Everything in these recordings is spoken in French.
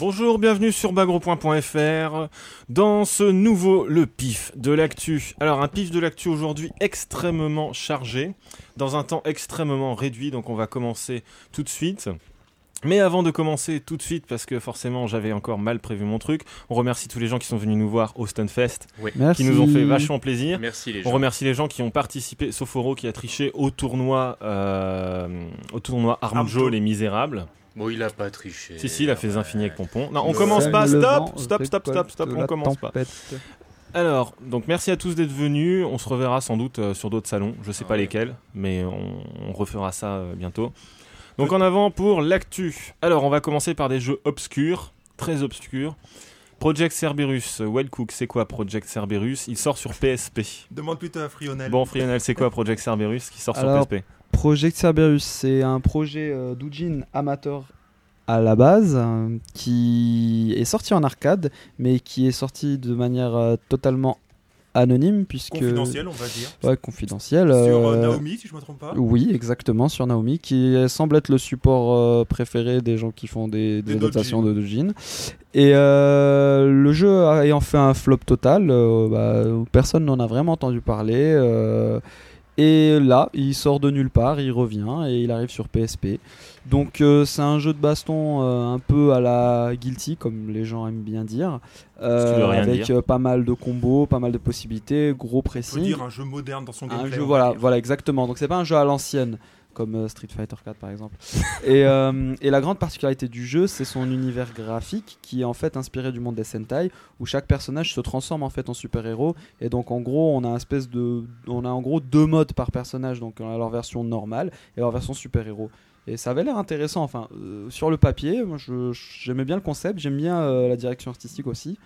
Bonjour, bienvenue sur bagro.fr dans ce nouveau Le Pif de l'actu. Alors un pif de l'actu aujourd'hui extrêmement chargé, dans un temps extrêmement réduit, donc on va commencer tout de suite. Mais avant de commencer tout de suite, parce que forcément j'avais encore mal prévu mon truc, on remercie tous les gens qui sont venus nous voir au Stunfest, Merci. qui nous ont fait vachement plaisir. Merci les On gens. remercie les gens qui ont participé, sauf Oro qui a triché au tournoi, euh, au tournoi Armjo Armjo. les Misérables. Bon, il a pas triché. Si si, il a fait des infinis avec Pompon. Non, on commence pas. Stop, stop, stop, stop, stop. On commence pas. Alors, donc merci à tous d'être venus. On se reverra sans doute euh, sur d'autres salons. Je sais Ah pas ouais. lesquels, mais on, on refera ça euh, bientôt. Donc en avant pour l'actu. Alors, on va commencer par des jeux obscurs, très obscurs. Project Cerberus, Wellcook, c'est quoi Project Cerberus? Il sort sur PSP. Demande plutôt à Frionel. Bon, Frionel, c'est quoi Project Cerberus qui sort Alors, sur PSP Project Cerberus, c'est un projet euh, d'Ujin amateur à la base euh, qui est sorti en arcade, mais qui est sorti de manière euh, totalement anonyme puisque Confidentiel, on va dire. ouais confidentielle. Sur euh, Naomi, si je me trompe pas. Oui, exactement, sur Naomi, qui semble être le support euh, préféré des gens qui font des, des Des adaptations de Dojin. Et euh, le jeu ayant fait un flop total, bah, personne n'en a vraiment entendu parler. Et là, il sort de nulle part, il revient et il arrive sur PSP. Donc euh, c'est un jeu de baston euh, un peu à la Guilty, comme les gens aiment bien dire, euh, avec dire. euh, pas mal de combos, pas mal de possibilités, gros On peut pressing. dire un jeu moderne dans son Un gameplay. jeu, on va voilà, voilà, exactement. Donc c'est pas un jeu à l'ancienne comme euh, Street Fighter 4 par exemple. et, euh, et la grande particularité du jeu, c'est son univers graphique qui est en fait inspiré du monde des Sentai, où chaque personnage se transforme en fait en super-héros. Et donc en gros, on a un espèce de, on a en gros deux modes par personnage, donc on a leur version normale et leur version super-héros. Et ça avait l'air intéressant. Enfin, euh, sur le papier, j'aimais bien le concept, j'aime bien la direction artistique aussi.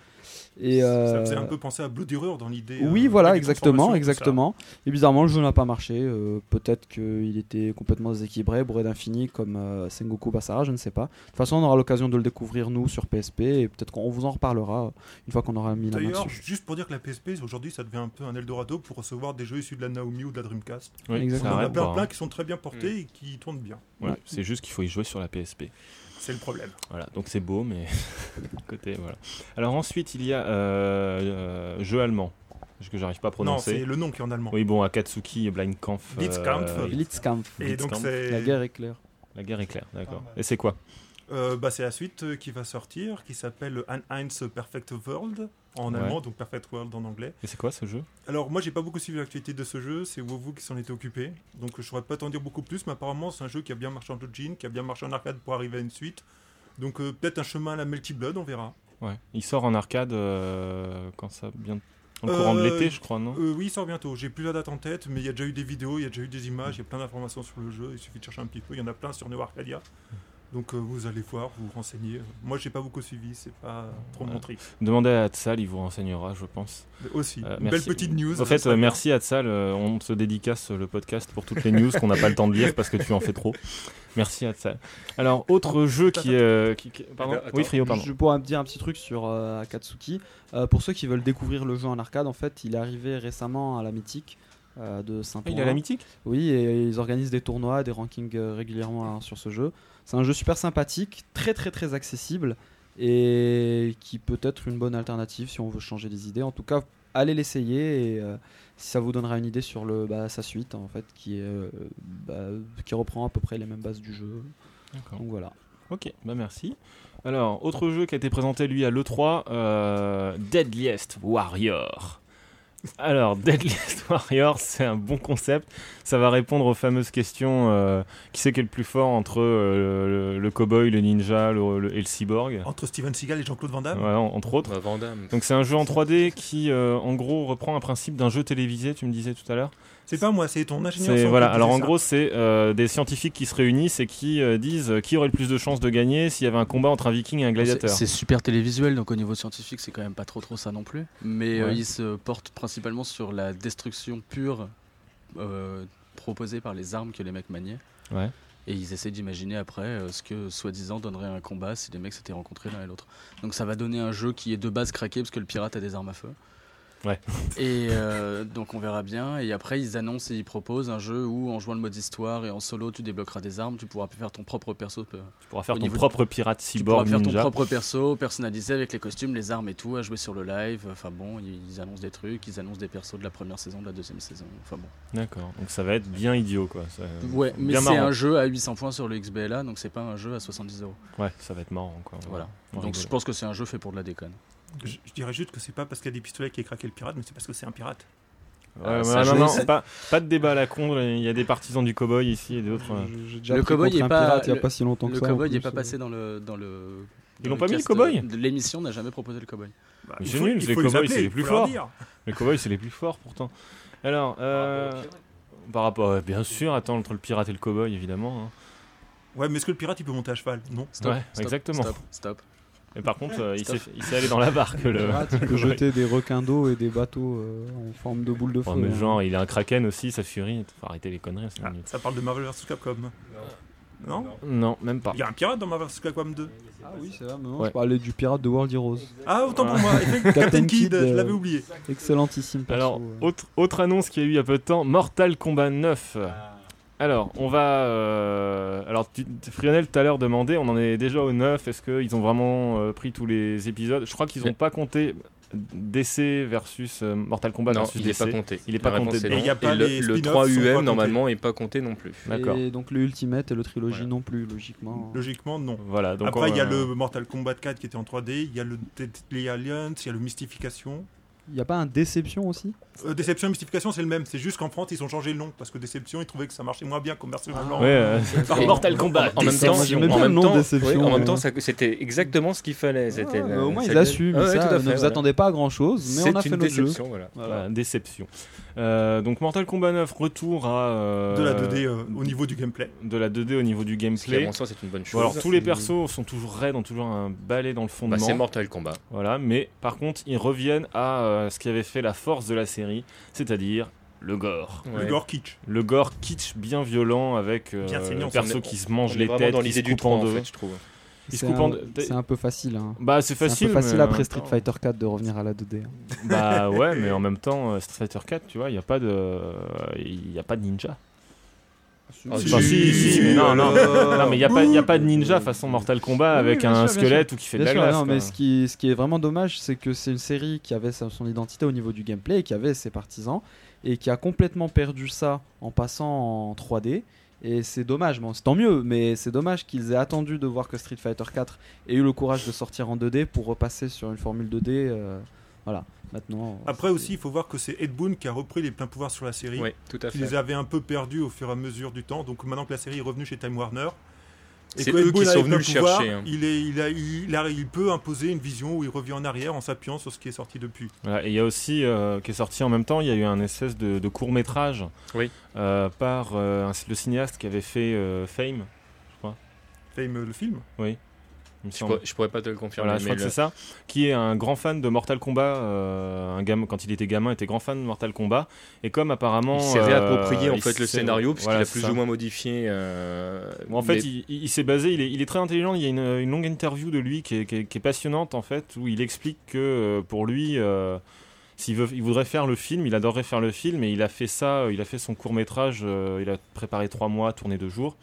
Et Ça euh, faisait un peu penser à Blood Hurror dans l'idée. oui, euh, voilà, exactement, exactement. Et bizarrement, le jeu n'a pas marché. euh, Peut-être qu'il était complètement déséquilibré, bourré d'infini, comme euh, Sengoku Basara, je ne sais pas. De toute façon, on aura l'occasion de le découvrir, nous, sur PSP, et peut-être qu'on vous en reparlera une fois qu'on aura mis la main D'ailleurs, dessus. juste pour dire que la PSP aujourd'hui, ça devient un peu un Eldorado pour recevoir des jeux issus de la Naomi ou de la Dreamcast. Oui, Exactement. On en a plein, qui sont très bien portés et qui tournent bien. Ouais, C'est juste qu'il faut y jouer sur la PSP. C'est le problème. Voilà, donc c'est beau, mais côté voilà. Alors ensuite, il y a euh, euh, jeu allemand, que j'arrive pas à Non, prononcer. c'est le nom qui est en allemand. oui, bon, Akatsuki, Blind Kampf. Blitzkampf. Blitzkampf, Et donc c'est la guerre éclair. La guerre est claire, d'accord. Mal. Et c'est quoi? Euh, bah, c'est la suite euh, qui va sortir, qui s'appelle An Heinz Perfect World en Ouais. allemand, donc Perfect World en anglais. Et c'est quoi ce jeu? Alors moi j'ai pas beaucoup suivi l'actualité de ce jeu, c'est vous qui s'en était occupé, donc je saurais pas t'en dire beaucoup plus, mais apparemment c'est un jeu qui a bien marché en Dojin, qui a bien marché en arcade pour arriver à une suite, donc euh, peut-être un chemin à la Melty Blood, on verra. Ouais. Il sort en arcade euh, quand ça bien en Euh, courant de l'été, je crois, non? Euh, oui il sort bientôt, j'ai plus la date en tête, mais il y a déjà eu des vidéos, il y a déjà eu des images, il y a plein d'informations sur le jeu, il suffit de chercher un petit peu, il y en a plein sur Neo Arcadia. Donc euh, vous allez voir, vous vous renseignez. Moi j'ai pas beaucoup suivi, c'est pas trop mon Ouais. truc. Demandez à Atsal, il vous renseignera, je pense. Mais aussi, Euh, une belle merci. petite news. Ça fait, euh, merci Atsal, euh, on te dédicace le podcast pour toutes les news qu'on n'a pas le temps de lire parce que tu en fais trop. Merci Atsal. Alors, autre jeu qui est. euh, qui- qui- Pardon Attends, Oui, Frio, pardon. Je pourrais dire un petit truc sur euh, Akatsuki. Euh, pour ceux qui veulent découvrir le jeu en arcade, en fait, il est arrivé récemment à la mythique euh, de saint Ah, il a la mythique? Oui, et ils organisent des tournois, des rankings euh, régulièrement hein, sur ce jeu. C'est un jeu super sympathique, très très très accessible et qui peut être une bonne alternative si on veut changer les idées. En tout cas, allez l'essayer et euh, ça vous donnera une idée sur le, bah, sa suite en fait, qui, est, euh, bah, qui reprend à peu près les mêmes bases du jeu. Donc voilà. Ok, bah merci. Alors, autre jeu qui a été présenté lui à l'E3, euh, Deadliest Warrior. Alors, Deadliest Warrior, c'est un bon concept. Ça va répondre aux fameuses questions euh, qui c'est qui est le plus fort entre euh, le, le cowboy, le ninja le- le- et le cyborg, Entre Steven Seagal et Jean-Claude Van Damme? Ouais, en- entre autres. Bah, Van Damme. Donc c'est un jeu en 3D qui, euh, en gros, reprend un principe d'un jeu télévisé, tu me disais tout à l'heure. C'est pas moi, c'est ton ingénieur. C'est voilà. Alors en ça. gros, c'est euh, des scientifiques qui se réunissent et qui euh, disent euh, qui aurait le plus de chances de gagner s'il y avait un combat entre un viking et un gladiateur. c'est super télévisuel, donc au niveau scientifique, c'est quand même pas trop trop ça non plus. Mais euh, Ouais. il se porte principalement sur la destruction pure euh, proposée par les armes que les mecs maniaient. Ouais. Et ils essaient d'imaginer après euh, ce que soi-disant donnerait un combat si les mecs s'étaient rencontrés l'un et l'autre. Donc ça va donner un jeu qui est de base craqué parce que le pirate a des armes à feu. Ouais. Et euh, donc on verra bien. Et après ils annoncent et ils proposent un jeu où en jouant le mode histoire et en solo tu débloqueras des armes, tu pourras faire ton propre perso. Tu pourras faire ton propre pirate Tu pourras cyborg faire ton propre perso, personnalisé avec les costumes, les armes et tout, à jouer sur le live. Enfin bon, ils annoncent des trucs, ils annoncent des persos de la première saison, de la deuxième saison. Enfin bon. D'accord. Donc ça va être bien idiot quoi. Ça- Ouais, mais c'est un jeu à 800 points sur le XBLA, donc c'est pas un jeu à 70 euros. Ouais, ça va être marrant quoi. Voilà. Donc je pense que c'est un jeu fait pour de la déconne. Je, je dirais juste que c'est pas parce qu'il y a des pistolets qui a craqué le pirate, mais c'est parce que c'est un pirate. Ouais, Ah, ça non, non, pas, pas de débat à la con. Il y a des partisans du cowboy ici et d'autres. euh. Le cowboy est un pas- pirate il y a le- pas si longtemps que Le ça. en cowboy n'est pas euh. passé dans le dans le. Ils l'ont le pas mis, le cowboy? de L'émission n'a jamais proposé le cowboy. Bah, c'est nul, les cowboys, c'est les plus forts. Les cowboys, c'est les plus forts pourtant. Alors, euh, par rapport, ouais, bien sûr, attends, entre le pirate et le cowboy, évidemment. hein. Ouais, mais est-ce que le pirate il peut monter à cheval? Non. Stop, Ouais, stop, exactement. Stop, stop. Et par contre, euh, il, Stop. sait, il sait aller dans la barque. Le... Il peut jeter des requins d'eau et des bateaux euh, en forme de boule de feu. Mais hein. genre, il a un kraken aussi, sa furie. Faut arrêter les conneries, Ah, ça parle de Marvel vs Capcom. Non? Non, même pas. Il y a un pirate dans Marvel vs Capcom 2. Ah oui, c'est vrai, mais non, Ouais. je parlais du pirate de World Heroes. Ah, autant pour moi. Captain, Kid, Kid, je euh, l'avais oublié. Excellentissime perso. Alors, euh. autre, autre annonce qu'il y a eu il y a peu de temps Mortal Kombat 9. Alors, on va. euh, alors, tu- Frionel tout à l'heure demandait, on en est déjà au 9. Est-ce qu'ils ont vraiment euh, pris tous les épisodes? Je crois qu'ils n'ont pas compté DC versus euh, Mortal Kombat non, versus il n'est DC. pas compté. Il est pas compté est. Et y a pas le, les le spin-offs 3 sont pas UM normalement est pas compté non plus. D'accord. Et donc le Ultimate et le trilogie Voilà. non plus, logiquement. Logiquement, non. Voilà. Donc Après, il y a le Mortal Kombat 4 qui était en 3D, il y a le Deadly Alliance, il y a le Mystification. Il n'y a pas un Déception aussi? Euh, Déception et Mystification, c'est le même. C'est juste qu'en France, ils ont changé le nom parce que Déception, ils trouvaient que ça marchait moins bien commercialement. Ouais, euh, Et- Mortal Kombat. En même temps, en même oui, en même c'était exactement ce qu'il fallait. C'était Ah, Au moins ils assument, Ah ouais, ça, tout à ne vous voilà. attendez pas à grand chose, mais on a C'est fait une notre jeu. déception, voilà. Voilà, déception. Euh, donc Mortal Kombat 9, retour à. euh, De la 2D euh, au niveau du gameplay. de la 2D au niveau du qui, à gameplay. mon sens, c'est une bonne Bon, chose. alors tous les persos sont toujours raides, ont toujours un balai dans le Bah, fondement. c'est Mortal Kombat. Voilà, mais par contre, ils reviennent à euh, ce qui avait fait la force de la série, c'est-à-dire le gore. Le gore kitsch. Le gore kitsch bien violent avec euh, Bien le perso qui se On mange est les vraiment têtes, dans qui se l'idée du coupe 3 en en deux. fait, je trouve. C'est en un, peu facile. hein. Bah c'est un facile. peu facile mais en après Street temps- Fighter 4 de revenir à la 2D. hein. Bah ouais, mais en même temps, euh, Street Fighter 4, tu vois, il n'y a pas de, il y a pas de ninja. Ah, si, si, mais non, non, non, mais il n'y a pas, il y a pas de ninja façon Mortal Kombat avec un sûr, squelette ou qui fait de la sûr, glace. non, quoi. mais ce qui, ce qui est vraiment dommage, c'est que c'est une série qui avait son identité au niveau du gameplay et qui avait ses partisans et qui a complètement perdu ça en passant en 3D. Et c'est dommage, bon, c'est tant mieux, mais c'est dommage qu'ils aient attendu de voir que Street Fighter 4 ait eu le courage de sortir en 2D pour repasser sur une formule 2D. euh, voilà, maintenant. Après aussi, il faut voir que c'est Ed Boon qui a repris les pleins pouvoirs sur la série. Oui, tout à qui fait. les avait un peu perdus au fur et à mesure du temps. Donc maintenant que la série est revenue chez Time Warner, C'est eux qui a sont venus le chercher, hein. Il, est, il, a, il, a- il peut imposer une vision où il revient en arrière en s'appuyant sur ce qui est sorti depuis. Voilà, et il y a aussi, euh, qui est sorti en même temps, il y a eu un espèce de, de court métrage Oui. euh, par euh, un- le cinéaste qui avait fait euh, Fame, Fame, le film? Il me Je pourrais, je pourrais pas te le confirmer. Voilà, je crois que c'est ça. Qui est un grand fan de Mortal Kombat. euh, un gamin, quand il était gamin, était grand fan de Mortal Kombat. Et comme apparemment. il s'est euh, réapproprié en fait le scénario puisqu'il voilà, a plus ça. ou moins modifié. euh, Bon, en fait, il, s'est basé, il est, il est très intelligent. Il y a une, une longue interview de lui qui est, qui est- qui est passionnante, en fait, où il explique que pour lui, s'il veut, il voudrait faire le film, il adorerait faire le film, et il a fait ça, il a fait son court métrage, il a préparé trois mois, tourné deux jours.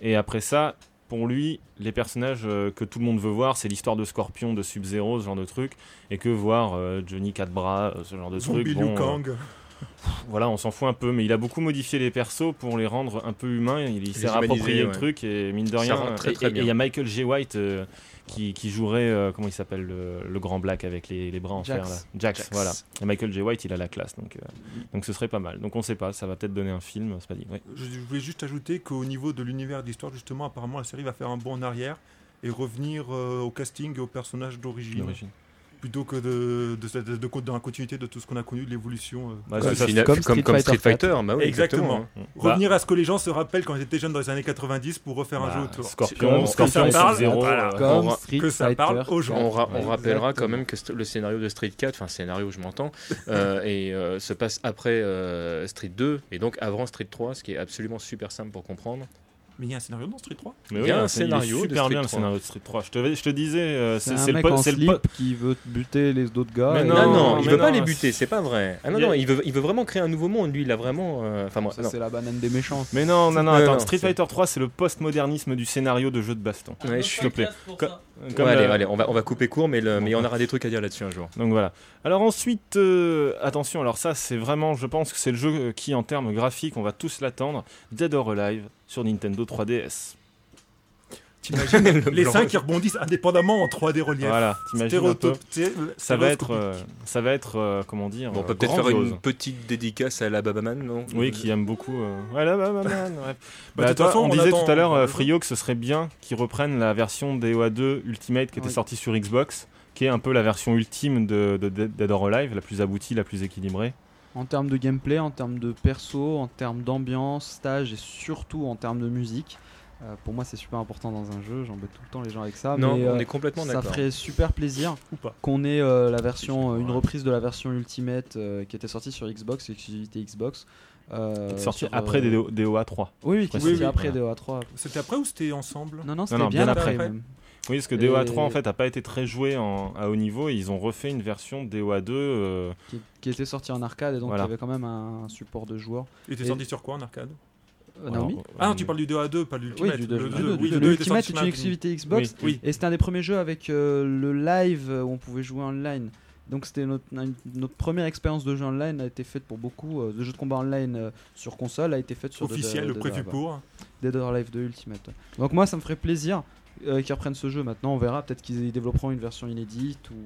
Et après ça, pour lui, les personnages euh, que tout le monde veut voir, c'est l'histoire de Scorpion, de Sub-Zero, ce genre de truc, et que voir euh, Johnny Quatre Bras, euh, ce genre de Zombie truc. Liu bon, Kang. Voilà, on s'en fout un peu, mais il a beaucoup modifié les persos pour les rendre un peu humains. Il, il s'est approprié le truc et mine de rien. bien. il y a Michael J. White euh, qui, qui jouerait, euh, comment il s'appelle, le, le grand black avec les, les bras en Jax. fer là. Jax, Jax. voilà. Et Michael J. White, il a la classe, donc, euh, donc ce serait pas mal. Donc on sait pas, ça va peut-être donner un film, c'est pas dit. Je je voulais juste ajouter qu'au niveau de l'univers d'histoire, justement, apparemment, la série va faire un bond en arrière et revenir euh, au casting et aux personnages d'origine, d'origine. Plutôt que de, de, de- de- dans la continuité de tout ce qu'on a connu de l'évolution. euh. Bah, Comme, Fina- comme comme, Street comme Street Fighter Fighter, bah oui, Exactement. hein. Bah, Revenir à ce que les gens se rappellent quand ils étaient jeunes dans les années 90 pour refaire un bah, jeu autour. Scorpion, Comme- Scorpion, comme ça parle, Sub-Zero, voilà. Comme on- Street que ça Fighter. parle aux gens. On, ra- on Ouais, rappellera quand même que le scénario de Street 4, enfin scénario je m'entends, euh, et euh, se passe après euh, Street 2 et donc avant Street 3, ce qui est absolument super simple pour comprendre. Mais il y a un scénario dans Street 3 Mais Il y a un c'est- il est scénario super Street bien le 3. scénario de Street 3. Je te, je te disais, euh, C'est c'est un c'est le pote. c'est le qui veut buter les autres gars. Mais non, Non, non, il veut pas les buter, c'est pas vrai. Ah non, non, il veut, il veut vraiment créer un nouveau monde. Lui, il a vraiment. euh, Enfin, moi, c'est la banane des méchants. Mais non, non, non, Non, attends. Street Fighter 3, c'est le postmodernisme du scénario de jeu de baston. Ouais, je suis- S'il te plaît. Allez, allez, on va, on va couper court, mais, le- mais on aura des trucs à dire là-dessus un jour. Donc voilà. Alors ensuite, euh, attention, alors ça c'est vraiment, je pense que c'est le jeu euh, qui en termes graphiques, on va tous l'attendre, Dead or Alive sur Nintendo 3DS. T'imagines les seins qui rebondissent indépendamment en 3D relief. Voilà, t'imagines Ça va être, euh, ça va être, euh, comment dire, Bon, on peut euh, peut-être faire une petite dédicace à la Babaman, non Oui, qui aime beaucoup. euh, Ouais, là, bah, bah, man, bref. Bah, Bah, de toute toi, façon, on on disait attend- tout à l'heure, euh. Frio, que ce serait bien qu'ils reprennent la version DOA 2 Ultimate qui était Oui. sortie sur Xbox, qui est un peu la version ultime de, de Dead Dead or Alive, la plus aboutie, la plus équilibrée. En termes de gameplay, en termes de perso, en termes d'ambiance, stage et surtout en termes de musique. Euh, pour moi, c'est super important dans un jeu. J'embête tout le temps les gens avec ça. Non, mais, on euh, est complètement ça d'accord. ferait super plaisir Ou pas. qu'on ait euh, la version, une reprise de la version Ultimate euh, qui était sortie sur Xbox, exclusivité Xbox. euh, Qui est sortie sur, après euh, DO DOA 3. Oui, oui, qui est Oui, sortie oui, après voilà. DOA 3. C'était après ou c'était ensemble? Non, non, c'était non, bien, bien après. après. même. Oui, parce que DOA Et- 3 en fait a pas été très joué en- à haut niveau et ils ont refait une version DOA 2. euh, Qui, qui était sorti en arcade et donc Voilà. il y avait quand même un, support de joueurs. Il était Et- sorti sur quoi en arcade Euh, Naomi euh, Ah non, tu parles du 2 à 2, pas de l'Ultimate. Le oui, de le deux était l'Ultimate sorti est une exclusivité Xbox. Oui. Et c'était un des premiers jeux avec euh, le live euh, où on pouvait jouer online. Donc c'était notre, première expérience de jeu online a été faite pour beaucoup euh, de jeux de combat online euh, sur console a été faite sur officiel, Dead- le Dead prévu pour. Dead or Alive 2 Ultimate. Donc moi ça me ferait plaisir euh, qu'ils reprennent ce jeu. Maintenant, on verra. Peut-être qu'ils développeront une version inédite ou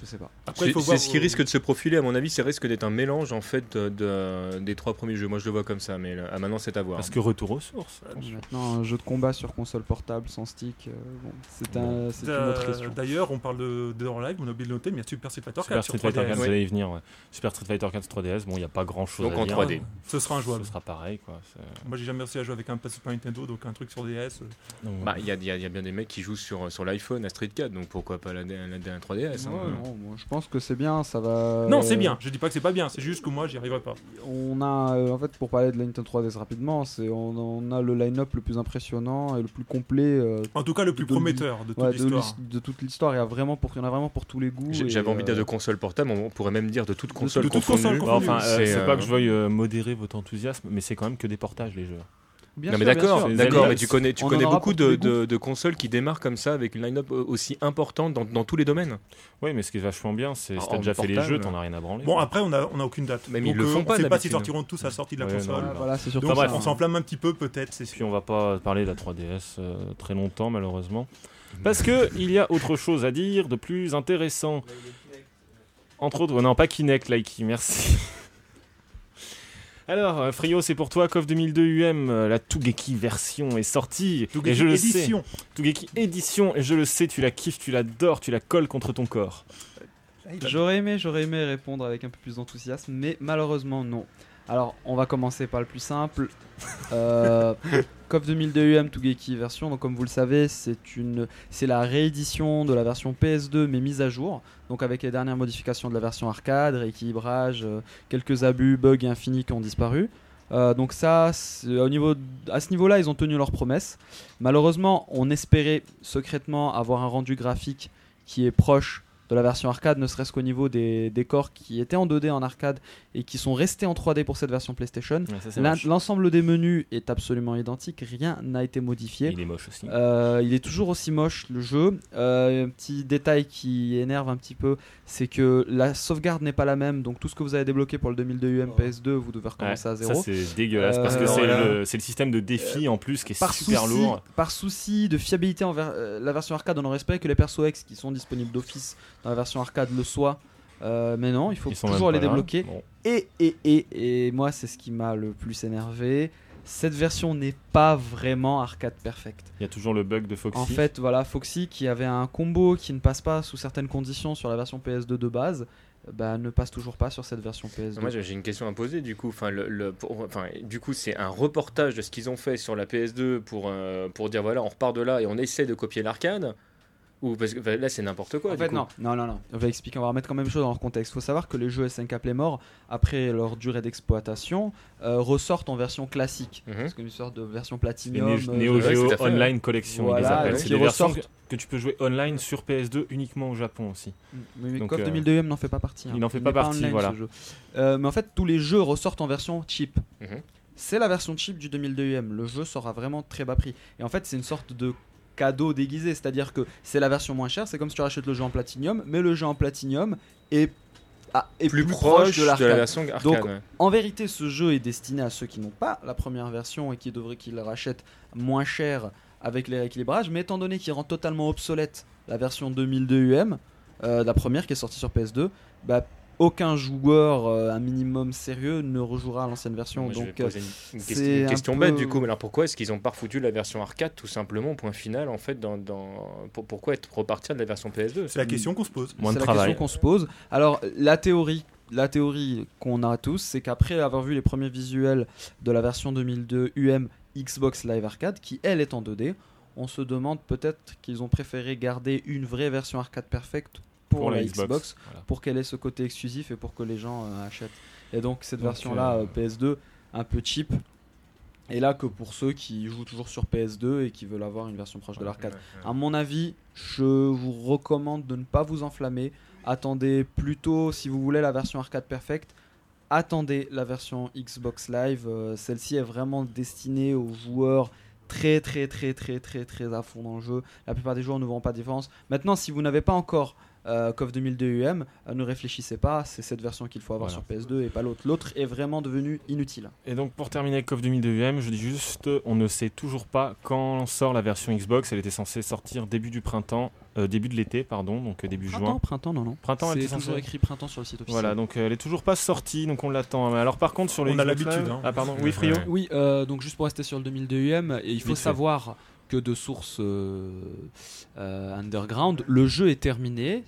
je sais pas. Après, il C'est ce qui risque de se profiler, à mon avis, c'est risque d'être un mélange en fait de, de- des trois premiers jeux. Moi, je le vois comme ça, mais là, à maintenant, c'est à voir. Parce que retour aux sources. Maintenant un jeu de combat sur console portable sans stick, euh, bon, c'est un, c'est une autre Euh, question. D'ailleurs, on parle de Dead or Alive, on a oublié de noter, mais il y a Super Street Fighter 4 Super sur Street Fighter 4, 3DS. vous allez y venir. ouais. Super Street Fighter 4 3DS, bon, il n'y a pas grand chose Donc à en dire. 3D. Ce sera Ce injouable. sera pareil, quoi. Moi, j'ai jamais réussi à jouer avec un pas Super Nintendo, donc un truc sur DS. euh, Bah, il y, a- il y a il y a bien des mecs qui jouent sur, sur l'iPhone à Street 4, donc pourquoi pas la, la, la 3DS hein. Ouais, non, moi, je pense que c'est bien, ça va. Non, c'est bien. Je dis pas que c'est pas bien, c'est juste que moi, j'y arriverai pas. On a, euh, en fait, pour parler de la Nintendo 3DS rapidement, c'est on, on a le line-up le plus impressionnant et le plus complet euh, En tout cas, le plus De- prometteur de toute ouais, de, l'histoire. l'his- de toute l'histoire. Il y a vraiment pour, il y en a vraiment pour tous les goûts. J'avais envie de euh, dire de console portable, on pourrait même dire de toute console de toute confondue. console Bah, enfin, euh, C'est, c'est euh, pas que je veuille euh, modérer votre enthousiasme, mais c'est quand même que des portages les jeux. Bien non mais sûr, d'accord, sûr. D'accord, mais tu connais, tu on connais beaucoup de, les de- de consoles qui démarrent comme ça avec une line-up aussi importante dans, dans tous les domaines. Oui, mais ce qui est vachement bien, c'est En- si t'as déjà fait les jeux, t'en as rien à branler. Bon, quoi. après, on a, on a aucune date. Donc, ils le euh, font on pas sait pas s'ils d'habitude. sortiront tous à la sortie de la Ouais, console. non, voilà, c'est surtout Donc, bref, ça. on s'enflamme un petit peu, peut-être, c'est Puis sûr. on va pas parler de la 3DS euh, très longtemps malheureusement. Parce que il y a autre chose à dire de plus intéressant. Entre autres, non pas Kinect, Likey, merci. Alors, euh, Frio, c'est pour toi, KOF 2002 UM, la Tougeki version est sortie. et je le édition. sais. Tougeki édition, et je le sais, tu la kiffes, tu l'adores, tu la colles contre ton corps. J'aurais aimé, j'aurais aimé répondre avec un peu plus d'enthousiasme, mais malheureusement non. Alors, on va commencer par le plus simple. Euh, KOF 2002 UM Tougeki version. Donc, comme vous le savez, c'est une, c'est la réédition de la version PS2 mais mise à jour. Donc, avec les dernières modifications de la version arcade, rééquilibrage, euh, quelques abus, bugs infinis qui ont disparu. Euh, donc ça, c'est- au niveau, à ce niveau-là, ils ont tenu leurs promesses. Malheureusement, on espérait secrètement avoir un rendu graphique qui est proche de la version arcade, ne serait-ce qu'au niveau des décors qui étaient en 2D en arcade et qui sont restés en 3D pour cette version PlayStation. Ouais. L'ensemble des menus est absolument identique, rien n'a été modifié. Il est moche aussi. Euh, il est toujours aussi moche le jeu. Euh, un petit détail qui énerve un petit peu, c'est que la sauvegarde n'est pas la même. Donc tout ce que vous avez débloqué pour le 2002 UM PS2, vous devez Ouais, recommencer à ça zéro. c'est dégueulasse parce que Euh, c'est voilà. le, système de défi en plus qui est par super souci, lourd. par souci de fiabilité envers la version arcade, on aurait espéré que les persos X qui sont disponibles d'office dans la version arcade le soient. Euh, mais non, il faut toujours les débloquer. Bon. Et, et, et, et moi, c'est ce qui m'a le plus énervé. Cette version n'est pas vraiment arcade perfect. Il y a toujours le bug de Foxy. En fait, voilà, Foxy qui avait un combo qui ne passe pas sous certaines conditions sur la version PS2 de base, bah, ne passe toujours pas sur cette version PS2. Moi j'ai j'ai une question à poser du coup. Enfin, le, le- pour- enfin, du coup c'est un reportage de ce qu'ils ont fait sur la PS2 pour, euh, pour dire voilà on repart de là et on essaie de copier l'arcade. Ou parce que enfin, là, c'est n'importe quoi. En du fait, coup. non, non, non, non. On va expliquer, on va remettre quand même les choses dans leur contexte. Il faut savoir que les jeux SNK Playmore, après leur durée d'exploitation, euh, ressortent en version classique. Mhm. C'est comme une sorte de version Les Platinum. Euh, Neo ouais, Geo Online Collection, ils les Voilà, appellent. C'est des versions que, ressortent- que tu peux jouer online sur PS2 uniquement au Japon aussi. Oui, mais Donc, KOF euh, 2002 n'en fait pas partie. hein. il n'en fait pas partie, online, voilà. ce jeu. Euh, mais en fait, tous les jeux ressortent en version cheap. Mhm. C'est la version cheap du 2002M. Le jeu sera vraiment très bas prix. Et en fait, c'est une sorte de cadeau déguisé. C'est-à-dire que c'est la version moins chère. C'est comme si tu rachètes le jeu en platinium. Mais le jeu en platinium est, ah, est Plus, proche de, la version arcade. Donc, ouais. En vérité, ce jeu est destiné à ceux qui n'ont pas la première version et qui devraient qu'ils rachètent moins cher avec les rééquilibrages. Mais étant donné qu'il rend totalement obsolète la version 2002 UM, euh, la première qui est sortie sur PS2, bah, aucun joueur euh, un minimum sérieux ne rejouera à l'ancienne version. Moi, donc, euh, une, une c'est question, une un question peu- bête du coup. Mais alors pourquoi est-ce qu'ils ont pas refoutu la version arcade tout simplement point final en fait dans, dans... Pour- pourquoi être repartir de la version PS2 C'est la question qu'on se pose. Moins de c'est la travail. question qu'on se pose. Alors, la théorie, la théorie qu'on a tous, c'est qu'après avoir vu les premiers visuels de la version 2002 UM Xbox Live Arcade, qui elle est en 2D, on se demande peut-être qu'ils ont préféré garder une vraie version arcade perfecte pour, Pour la la Xbox, Xbox, voilà. pour qu'elle ait ce côté exclusif et pour que les gens euh, achètent. Et donc cette version-là, euh, euh, PS2, un peu cheap. Et là que pour ceux qui jouent toujours sur PS2 et qui veulent avoir une version proche de l'arcade. À mon avis, je vous recommande de ne pas vous enflammer. Attendez plutôt, si vous voulez la version arcade perfect, attendez la version Xbox Live. Euh, Celle-ci est vraiment destinée aux joueurs très très très très très très à fond dans le jeu. La plupart des joueurs ne verront pas de différence. Maintenant, si vous n'avez pas encore euh, KOF 2002 UM, euh, ne réfléchissez pas, c'est cette version qu'il faut avoir Voilà. sur PS2 et pas l'autre. L'autre est vraiment devenu inutile. Et donc pour terminer avec KOF 2002 UM, je dis juste, on ne sait toujours pas quand sort la version Xbox. Elle était censée sortir début du printemps, euh, début de l'été, pardon, donc euh, début Printemps, juin. printemps, non non. Printemps, elle C'est était toujours censée. écrit printemps sur le site officiel. Voilà, donc euh, elle est toujours pas sortie, donc on l'attend. Mais Alors par contre sur le On a l'habitude, hein. Ah pardon, oui Frio. Oui, euh, donc juste pour rester sur le 2002 UM, et il faut Vite fait. savoir que de sources euh, euh, underground, le jeu est terminé.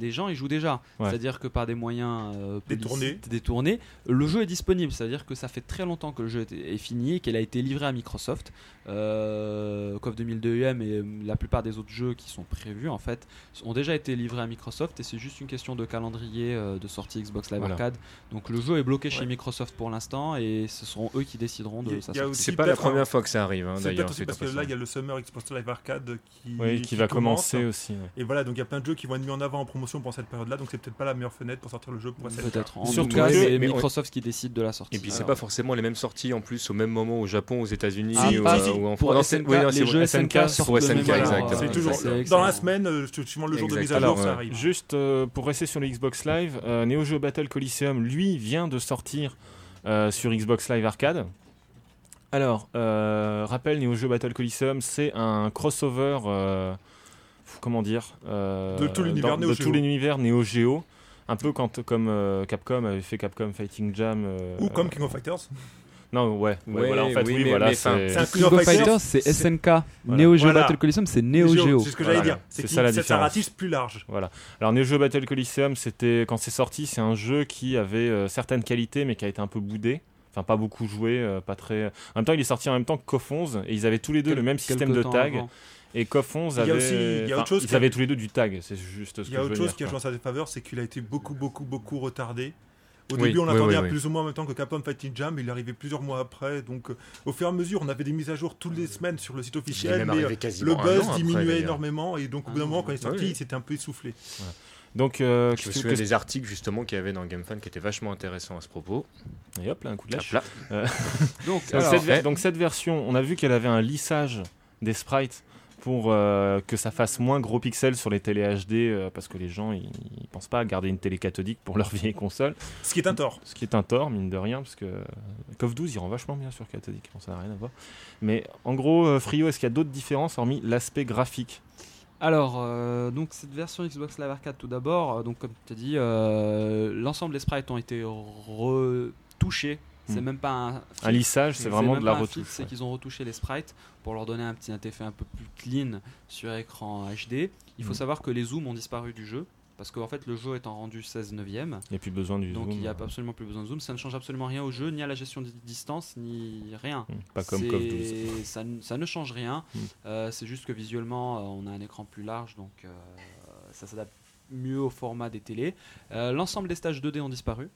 Les gens y jouent déjà, Ouais. c'est-à-dire que par des moyens euh, Détournés. le jeu est disponible. C'est-à-dire que ça fait très longtemps que le jeu est, fini et qu'il a été livré à Microsoft. Euh, KOF 2002 UM et la plupart des autres jeux qui sont prévus en fait ont déjà été livrés à Microsoft et c'est juste une question de calendrier euh, de sortie Xbox Live Voilà. Arcade. Donc le jeu est bloqué chez. Microsoft pour l'instant et ce seront eux qui décideront de sa sortie. C'est pas la première fois que ça arrive hein, C'est d'ailleurs. peut-être aussi c'est parce que pas là, ça. il y a le Summer Xbox Live Arcade qui, Oui, qui va commence. commencer aussi. ouais. Et voilà, donc il y a plein de jeux qui vont être mis en avant en promotion pour cette période-là, donc c'est peut-être pas la meilleure fenêtre pour sortir le jeu pour SNK. Peut-être. En Surtout tout cas, c'est on- Microsoft qui décide de la sortie. Et puis c'est pas forcément les mêmes sorties en plus au même moment au Japon, aux États-Unis Ah, ou, pas euh, ou en Pour Non, SNK, c'est- oui, non, les jeux SNK, SNK pour. C'est toujours dans la semaine, euh, suivant le jour de mise à jour, ça arrive. Juste euh, pour rester sur le Xbox Live, euh, Neo Geo Battle Coliseum, lui, vient de sortir euh, sur Xbox Live Arcade. Alors, euh, rappel, Neo Geo Battle Coliseum, c'est un crossover, euh, comment dire, euh, De tout l'univers Neo Geo. Neo Geo. Un peu quand, comme euh, Capcom avait fait Capcom Fighting Jam. euh, Ou comme King of Fighters. Non, ouais, ouais, Ouais, voilà, en fait, oui, oui, mais- voilà, c'est- C'est un King of Fighters, c'est c'est- SNK. Voilà. Neo Geo Voilà. Battle Coliseum, c'est Neo Geo. C'est ce que j'allais Voilà. dire. C'est C'est ça la différence. ratisse plus large. Alors Neo Geo Battle Coliseum, c'était quand c'est sorti, c'est un jeu qui avait euh, certaines qualités mais qui a été un peu boudé. Enfin, pas beaucoup joué, euh, pas très. En même temps, il est sorti en même temps que KOF 11 et ils avaient tous les deux Quel- le même système de tag. avant. Et KOF 11 Il y a avait. aussi- il y a enfin, autre chose ils a- avaient tous les deux du tag, c'est juste ce Il y a autre veux chose dire, qui a joué en sa défaveur, c'est qu'il a été beaucoup, beaucoup, beaucoup retardé. Au Oui, début, on l'attendait oui, à oui. plus ou moins en même temps que Capcom Fighting Jam, mais il est arrivé plusieurs mois après. Donc, euh, au fur et à mesure, on avait des mises à jour toutes les semaines sur le site officiel, mais euh, le buzz après, diminuait énormément. Et donc, au bout d'un Ah, moment, quand il est sorti, oui. il s'était un peu essoufflé. Donc, euh, Je me souviens que- des articles justement qu'il y avait dans GameFan qui étaient vachement intéressants à ce propos. Et hop là, un coup de lâche. Donc, Donc, alors, cette, ver- fait. donc cette version, on a vu qu'elle avait un lissage des sprites pour euh, que ça fasse moins gros pixels sur les télé HD euh, parce que les gens ils, ils pensent pas à garder une télé cathodique pour leur vieille console. Ce qui est un tort. Ce qui est un tort, mine de rien, parce que KOF 12 il rend vachement bien sur cathodique, bon, ça n'a rien à voir. Mais en gros, euh, Frio, est-ce qu'il y a d'autres différences hormis l'aspect graphique? Alors, euh, donc cette version Xbox Live Arcade tout d'abord, euh, donc comme tu as dit, euh, l'ensemble des sprites ont été retouchés. C'est Hmm. même pas un, Un lissage, c'est vraiment de la retouche. C'est ouais. qu'ils ont retouché les sprites pour leur donner un petit effet un peu plus clean sur écran HD. Il faut Hmm. savoir que les zooms ont disparu du jeu parce qu'en fait le jeu étant rendu 16 neuvième, Il n'y a plus besoin du donc zoom. il n'y a euh, absolument plus besoin de zoom. Ça ne change absolument rien au jeu, ni à la gestion des distances, ni rien. hmm, Pas comme CoF 12. C'est- Ça, ne- ça ne change rien. Mm. Euh, c'est juste que visuellement, euh, on a un écran plus large, donc euh, ça s'adapte mieux au format des télés. Euh, L'ensemble des stages 2D ont disparu.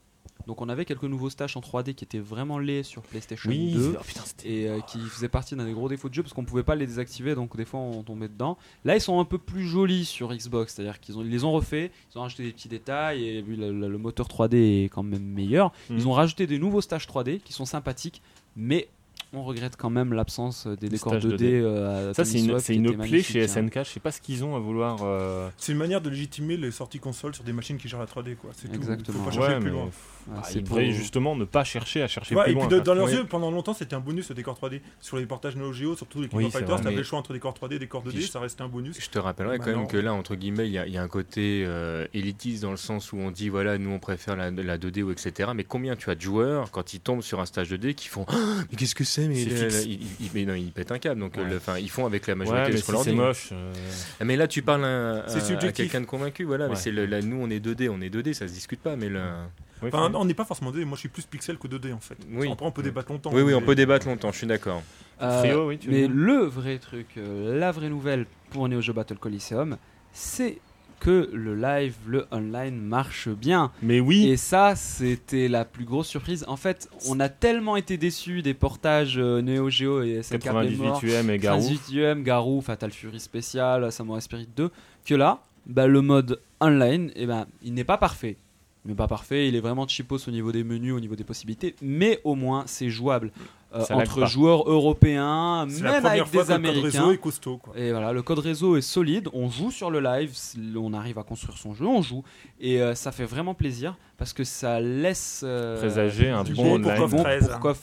Donc on avait quelques nouveaux stages en 3D qui étaient vraiment laids sur PlayStation Oui, 2 oh putain, c'était- et euh, qui faisaient partie d'un des gros défauts de jeu parce qu'on pouvait pas les désactiver donc des fois on tombait dedans. Là ils sont un peu plus jolis sur Xbox, c'est-à-dire qu'ils ont, ils les ont refait, ils ont rajouté des petits détails et vu le, moteur 3D est quand même meilleur. Ils Mhm. ont rajouté des nouveaux stages 3D qui sont sympathiques mais on regrette quand même l'absence des décors stages 2D. 2D. euh, à Ça, c'est une, c'est une plaie chez hein. SNK. Je sais pas ce qu'ils ont à vouloir. euh, C'est une manière de légitimer les sorties consoles sur des machines qui gèrent la 3D, quoi. C'est tout. Exactement. Faut pas chercher Ouais, plus mais loin. Ouais, bah, ils justement ne pas chercher à chercher Ouais, plus et loin. puis de- dans leurs Oui. yeux, pendant longtemps, c'était un bonus le décor 3D. Sur les portages Neo Geo, surtout les King of Fighters, t'avais le choix entre décor 3D et décor 2D, Puis je- ça restait un bonus. Je te rappellerai quand même que là, entre guillemets, il y, a- un côté euh, élitiste dans le sens où on dit voilà, nous on préfère la, la 2D ou etc. Mais combien tu as de joueurs quand ils tombent sur un stage 2D qui font mais qu'est-ce que c'est Mais mais non, ils pètent un câble. Donc, Ouais. euh, le- ils font avec la Ouais, majorité mais de ce qu'on c'est dit. moche. euh, Ah, Mais là, tu parles à, quelqu'un de convaincu. Voilà, Ouais. mais c'est le, là, nous on est 2D, on est 2D, ça se discute pas. Mais oui, Enfin, on n'est pas forcément 2D, moi je suis plus pixel que 2D en fait. Oui. Après, on peut débattre longtemps. oui, oui, on peut débattre longtemps. Je suis d'accord. Euh, Frio, oui, mais le vrai truc, euh, la vraie nouvelle pour Neo Geo Battle Coliseum, c'est que le live, le online marche bien. Mais oui, Et ça, c'était la plus grosse surprise. En fait, on a tellement été déçus des portages euh, Neo Geo et SNK 98 UM et Garou. 98 UM, Garou, Fatal Fury spécial, Samurai Spirit 2, que là, bah, le mode online, eh ben, il n'est pas parfait. N'est pas parfait, il est vraiment cheapos au niveau des menus, au niveau des possibilités, mais au moins c'est jouable euh, entre joueurs européens, la même avec fois des que le code réseau Américains. est costaud. Quoi. Et voilà, le code réseau est solide, on joue sur le live, on arrive à construire son jeu, on joue, et euh, ça fait vraiment plaisir parce que ça laisse euh, Présager un bon bon online. pour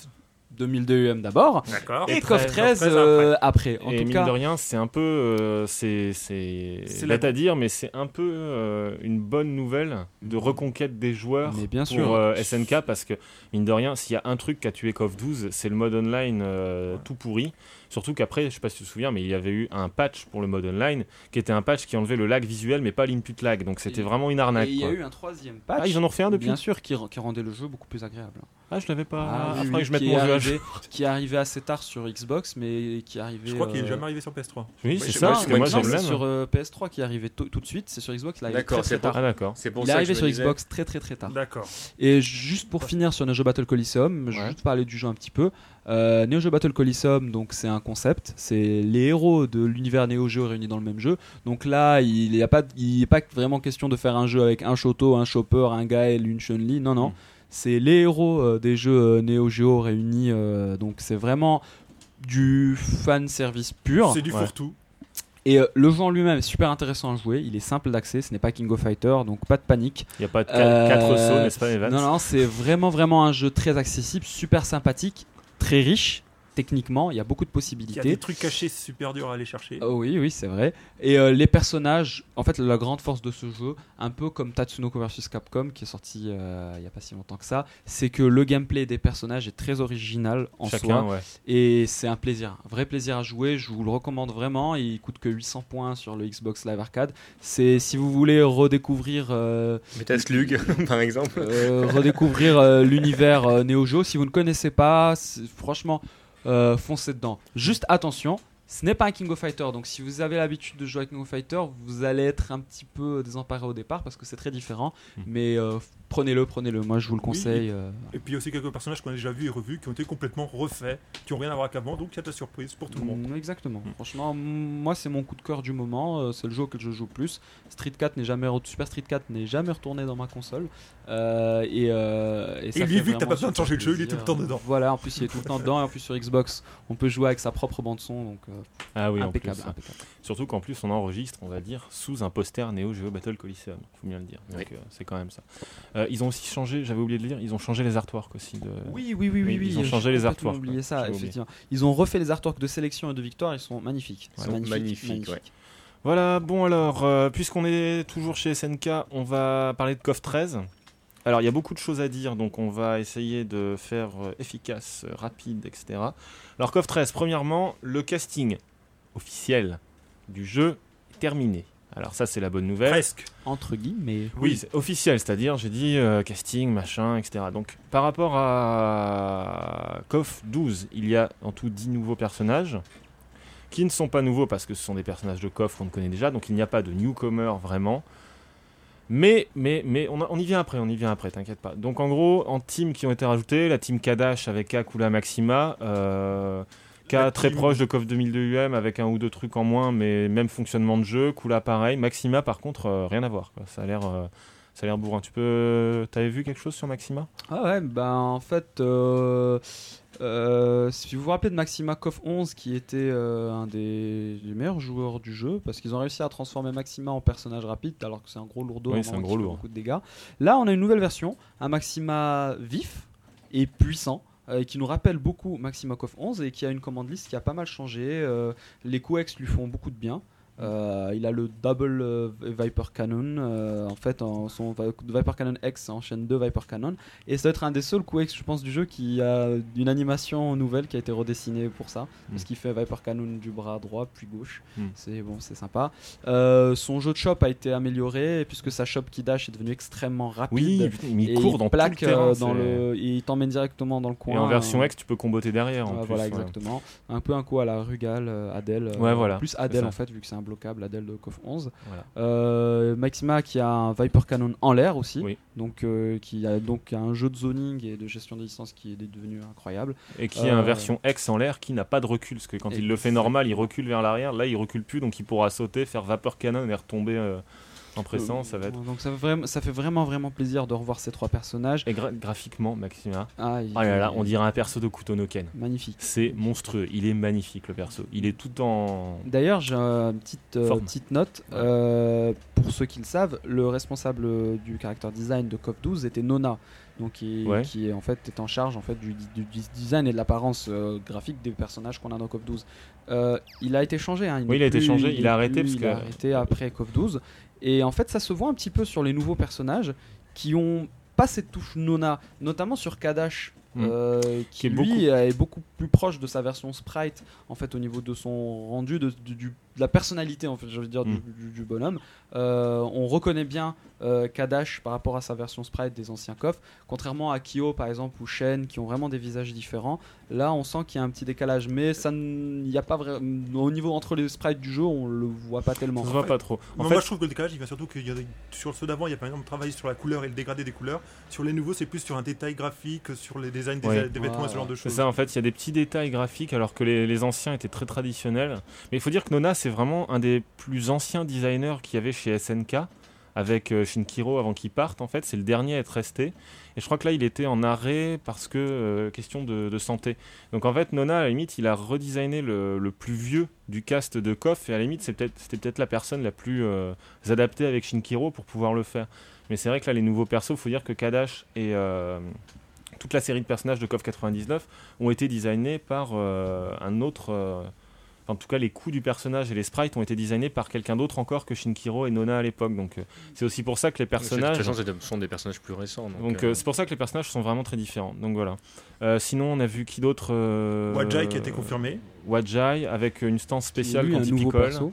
KOF 13, pour KOF 2002 UM d'abord, et, Et KOF 13, 13 euh, après. En et tout mine cas, de rien, c'est un peu, euh, c'est, c'est, C'est bête la- à dire, mais c'est un peu euh, une bonne nouvelle de reconquête des joueurs mais bien pour sûr, euh, SNK parce que mine de rien, s'il y a un truc qu'a tué KOF 12, c'est le mode online euh, tout pourri. Surtout qu'après, je sais pas si tu te souviens, mais il y avait eu un patch pour le mode online qui était un patch qui enlevait le lag visuel mais pas l'input lag. Donc c'était vraiment une arnaque. et il y a quoi. eu un troisième patch. Ah, ils en ont refait un depuis Bien sûr, qui, qui rendait le jeu beaucoup plus agréable. Ah, je l'avais pas. Ah, Ah, oui, je mette qui mon est jeu à arrivé- jour. qui est arrivé assez tard sur Xbox, mais qui est arrivé. Je crois qu'il est euh, jamais arrivé sur PS3. Oui, c'est ça, moi, parce je- que moi c'est sur euh, PS3 qui est arrivé tout, tout de suite, c'est sur Xbox, il est très, très tard. Ah, d'accord. C'est pour Il est ça arrivé sur disais- Xbox très très très tard. D'accord. Et juste pour finir sur Geo Battle Coliseum, je vais juste parler du jeu un petit peu. Euh, Neo Geo Battle Coliseum, donc c'est un concept, c'est les héros de l'univers Neo Geo réunis dans le même jeu. Donc là, il n'y a pas, il n'est pas vraiment question de faire un jeu avec un Shoto, un Chopper, un Gaël, une Chun-Li. Non, non, Mm. c'est les héros euh, des jeux euh, Neo Geo réunis. euh, donc c'est vraiment du fan service pur. C'est du Ouais. fourre-tout. Et euh, le jeu en lui-même est super intéressant à jouer. Il est simple d'accès, ce n'est pas King of Fighter, donc pas de panique. Il n'y a pas de Euh, 4 sauts, n'est-ce pas, Evans? Non, non, c'est vraiment, vraiment un jeu très accessible, super sympathique, très riche techniquement. Il y a beaucoup de Il y a possibilités. des trucs cachés super durs à aller chercher. Oh oui, oui, c'est vrai. Et euh, les personnages, en fait, la grande force de ce jeu, un peu comme Tatsunoko vs Capcom, qui est sorti euh, il n'y a pas si longtemps que ça, c'est que le gameplay des personnages est très original en Chacun, soi. ouais. Et c'est un plaisir, un vrai plaisir à jouer. Je vous le recommande vraiment. Il coûte que 800 points sur le Xbox Live Arcade. C'est si vous voulez redécouvrir. euh, Metaslug, par exemple. euh, redécouvrir euh, l'univers euh, Neo Geo. Si vous ne connaissez pas, c'est- franchement, euh, foncez dedans. Juste attention, ce n'est pas un King of Fighter, donc si vous avez l'habitude de jouer à King of Fighter, vous allez être un petit peu désemparé au départ parce que c'est très différent. Hmm. Mais euh, prenez-le, prenez-le. Moi, je vous le conseille. euh. Et puis il y a aussi quelques personnages qu'on a déjà vus et revus qui ont été complètement refaits, qui ont rien à voir qu'avant, donc il y a de la surprise pour tout le monde. Mm, Exactement. Mm. Franchement, moi, c'est mon coup de cœur du moment. euh, c'est le jeu auquel je joue le plus. Street 4 n'est jamais Super Street 4 n'est jamais retourné dans ma console. Euh, et, euh, et ça Et lui, fait vu que t'as pas besoin de changer le jeu, il est tout le temps dedans. Voilà, en plus il est tout le temps dedans et en plus sur Xbox, on peut jouer avec sa propre bande son, donc euh, Ah oui, en impeccable, plus. impeccable. Surtout qu'en plus, on enregistre, on va dire, sous un poster Neo Geo Battle Coliseum. Faut bien le dire. Donc, Oui. euh, c'est quand même ça. Euh, ils ont aussi changé, j'avais oublié de le dire, ils ont changé les artworks aussi. De... Oui, oui, oui, oui, ils ont changé les artworks, oublié ça, oublié. Ils ont refait les artworks de sélection et de victoire, ils sont magnifiques. Ils C'est sont magnifiques, ouais. Voilà, bon alors, euh, puisqu'on est toujours chez SNK, on va parler de KOF 13. Alors, il y a beaucoup de choses à dire, donc on va essayer de faire euh, efficace, rapide, etc. Alors, KOF 13, premièrement, le casting officiel du jeu est terminé. Alors ça c'est la bonne nouvelle. Presque. Entre guillemets. Oui, c'est officiel, c'est-à-dire j'ai dit euh, casting, machin, etc. Donc par rapport à KOF 12, il y a en tout 10 nouveaux personnages qui ne sont pas nouveaux parce que ce sont des personnages de KOF qu'on connaît déjà, donc il n'y a pas de newcomer vraiment. Mais, mais, mais on, a- on y vient après, on y vient après, t'inquiète pas. Donc en gros, en team qui ont été rajoutés, la team Kadash avec K, Kula, Maxima, euh, K La très proche de KOF 2002 UM avec un ou deux trucs en moins, mais même fonctionnement de jeu, Kula pareil, Maxima par contre, euh, rien à voir. quoi. Ça a l'air... euh, ça a l'air bourrin. Tu peux. T'avais vu quelque chose sur Maxima? Ah ouais, ben en fait, euh, si vous vous rappelez de Maxima KOF 11, qui était un des, des meilleurs joueurs du jeu, parce qu'ils ont réussi à transformer Maxima en personnage rapide, alors que c'est un gros lourdeau, Oui, c'est un gros fait lourd. beaucoup de dégâts. Là, on a une nouvelle version, un Maxima vif et puissant. Euh, qui nous rappelle beaucoup Maxima KOF 11 et qui a une commande liste qui a pas mal changé. euh, les coups X lui font beaucoup de bien. Euh, il a le double euh, Viper Cannon. euh, en fait, en, son Vi- Viper Cannon X enchaîne deux Viper Cannon. Et ça doit être un des seuls coups X, je pense, du jeu qui a une animation nouvelle qui a été redessinée pour ça. Parce Mm. qu'il fait Viper Cannon du bras droit puis gauche. Mm. C'est bon, c'est sympa. Son jeu de shop a été amélioré puisque sa shop qui dash est devenue extrêmement rapide. Oui, mais il court dans plaque tout le terrain. dans c'est- le, il t'emmène directement dans le coin. Et en version X, tu peux comboter derrière. En plus, voilà, ouais. exactement. Un peu un coup à la Rugal, Adèle. Ouais, voilà, Plus Adèle en fait, vu que c'est un bloquable, Adèle de KOF 11. Voilà. Euh, Maxima qui a un Viper Cannon en l'air aussi. Oui. Donc, euh, qui a donc un jeu de zoning et de gestion des distances qui est devenu incroyable. Et qui a Euh, une version X en l'air qui n'a pas de recul. Parce que quand il le fait normal, il recule vers l'arrière. Là, il recule plus, donc il pourra sauter, faire vapeur canon et retomber pressant. Ça va être. Donc ça fait, vraiment, ça fait vraiment vraiment plaisir de revoir ces trois personnages. Et gra- graphiquement, Maxima. Ah, il- Oh là là, il- on dirait un perso de Kutonoken. Magnifique. C'est monstrueux. Il est magnifique le perso. Il est tout en. D'ailleurs, j'ai une petite, euh, petite note. Euh, pour ceux qui le savent, le responsable du character design de COP 12 était Nona. Donc, qui, Ouais. qui est en fait est en charge en fait du, du- du design et de l'apparence euh, graphique des personnages qu'on a dans COP 12. Euh, il a été changé. hein, Oui, n'est il a été changé, il a arrêté plus- parce il a arrêté après COP 12. Et en fait, ça se voit un petit peu sur les nouveaux personnages qui ont pas cette touche Nona, notamment sur Kadash. Mm. euh, qui, Qui est lui est beaucoup plus proche de sa version sprite en fait au niveau de son rendu de, de- du- de la personnalité en fait je veux dire du, Mm. du- du bonhomme Euh, on reconnaît bien euh, Kadash par rapport à sa version sprite des anciens coffres contrairement à Kyo par exemple ou Shen qui ont vraiment des visages différents là on sent qu'il y a un petit décalage mais ça n- il y a pas vraiment au niveau entre les sprites du jeu on le voit pas tellement Ça se voit pas trop. En Non, fait, Moi je trouve que le décalage il vient surtout qu'il y a des- sur ceux d'avant il y a par exemple travaillé sur la couleur et le dégradé des couleurs. Sur les nouveaux c'est plus sur un détail graphique, sur les designs des, Ouais. des vêtements et ce genre de C'est choses. ça, en fait, il y a des petits détails graphiques alors que les, les anciens étaient très traditionnels. Mais il faut dire que Nona, c'est vraiment un des plus anciens designers qu'il y avait chez SNK, avec euh, Shinkiro avant qu'il parte, en fait. C'est le dernier à être resté. Et je crois que là, il était en arrêt parce que, euh, question de, santé. Donc en fait, Nona, à la limite, il a redesigné le, plus vieux du cast de KOF, et à la limite, c'était peut-être la personne la plus euh, adaptée avec Shinkiro pour pouvoir le faire. Mais c'est vrai que là, les nouveaux persos, faut dire que Kadash et toute la série de personnages de KOF 99 ont été designés par un autre. Enfin, en tout cas, les coups du personnage et les sprites ont été designés par quelqu'un d'autre encore que Shinkiro et Nona à l'époque. Donc, euh, c'est aussi pour ça que les personnages. De toute façon, ce sont des personnages plus récents. Donc, euh, euh, c'est pour ça que les personnages sont vraiment très différents. Donc voilà. Euh, sinon, on a vu qui d'autre euh, Wajai qui a été confirmé. Wajai avec une stance spéciale Lui, un quand il nouveau picole. perso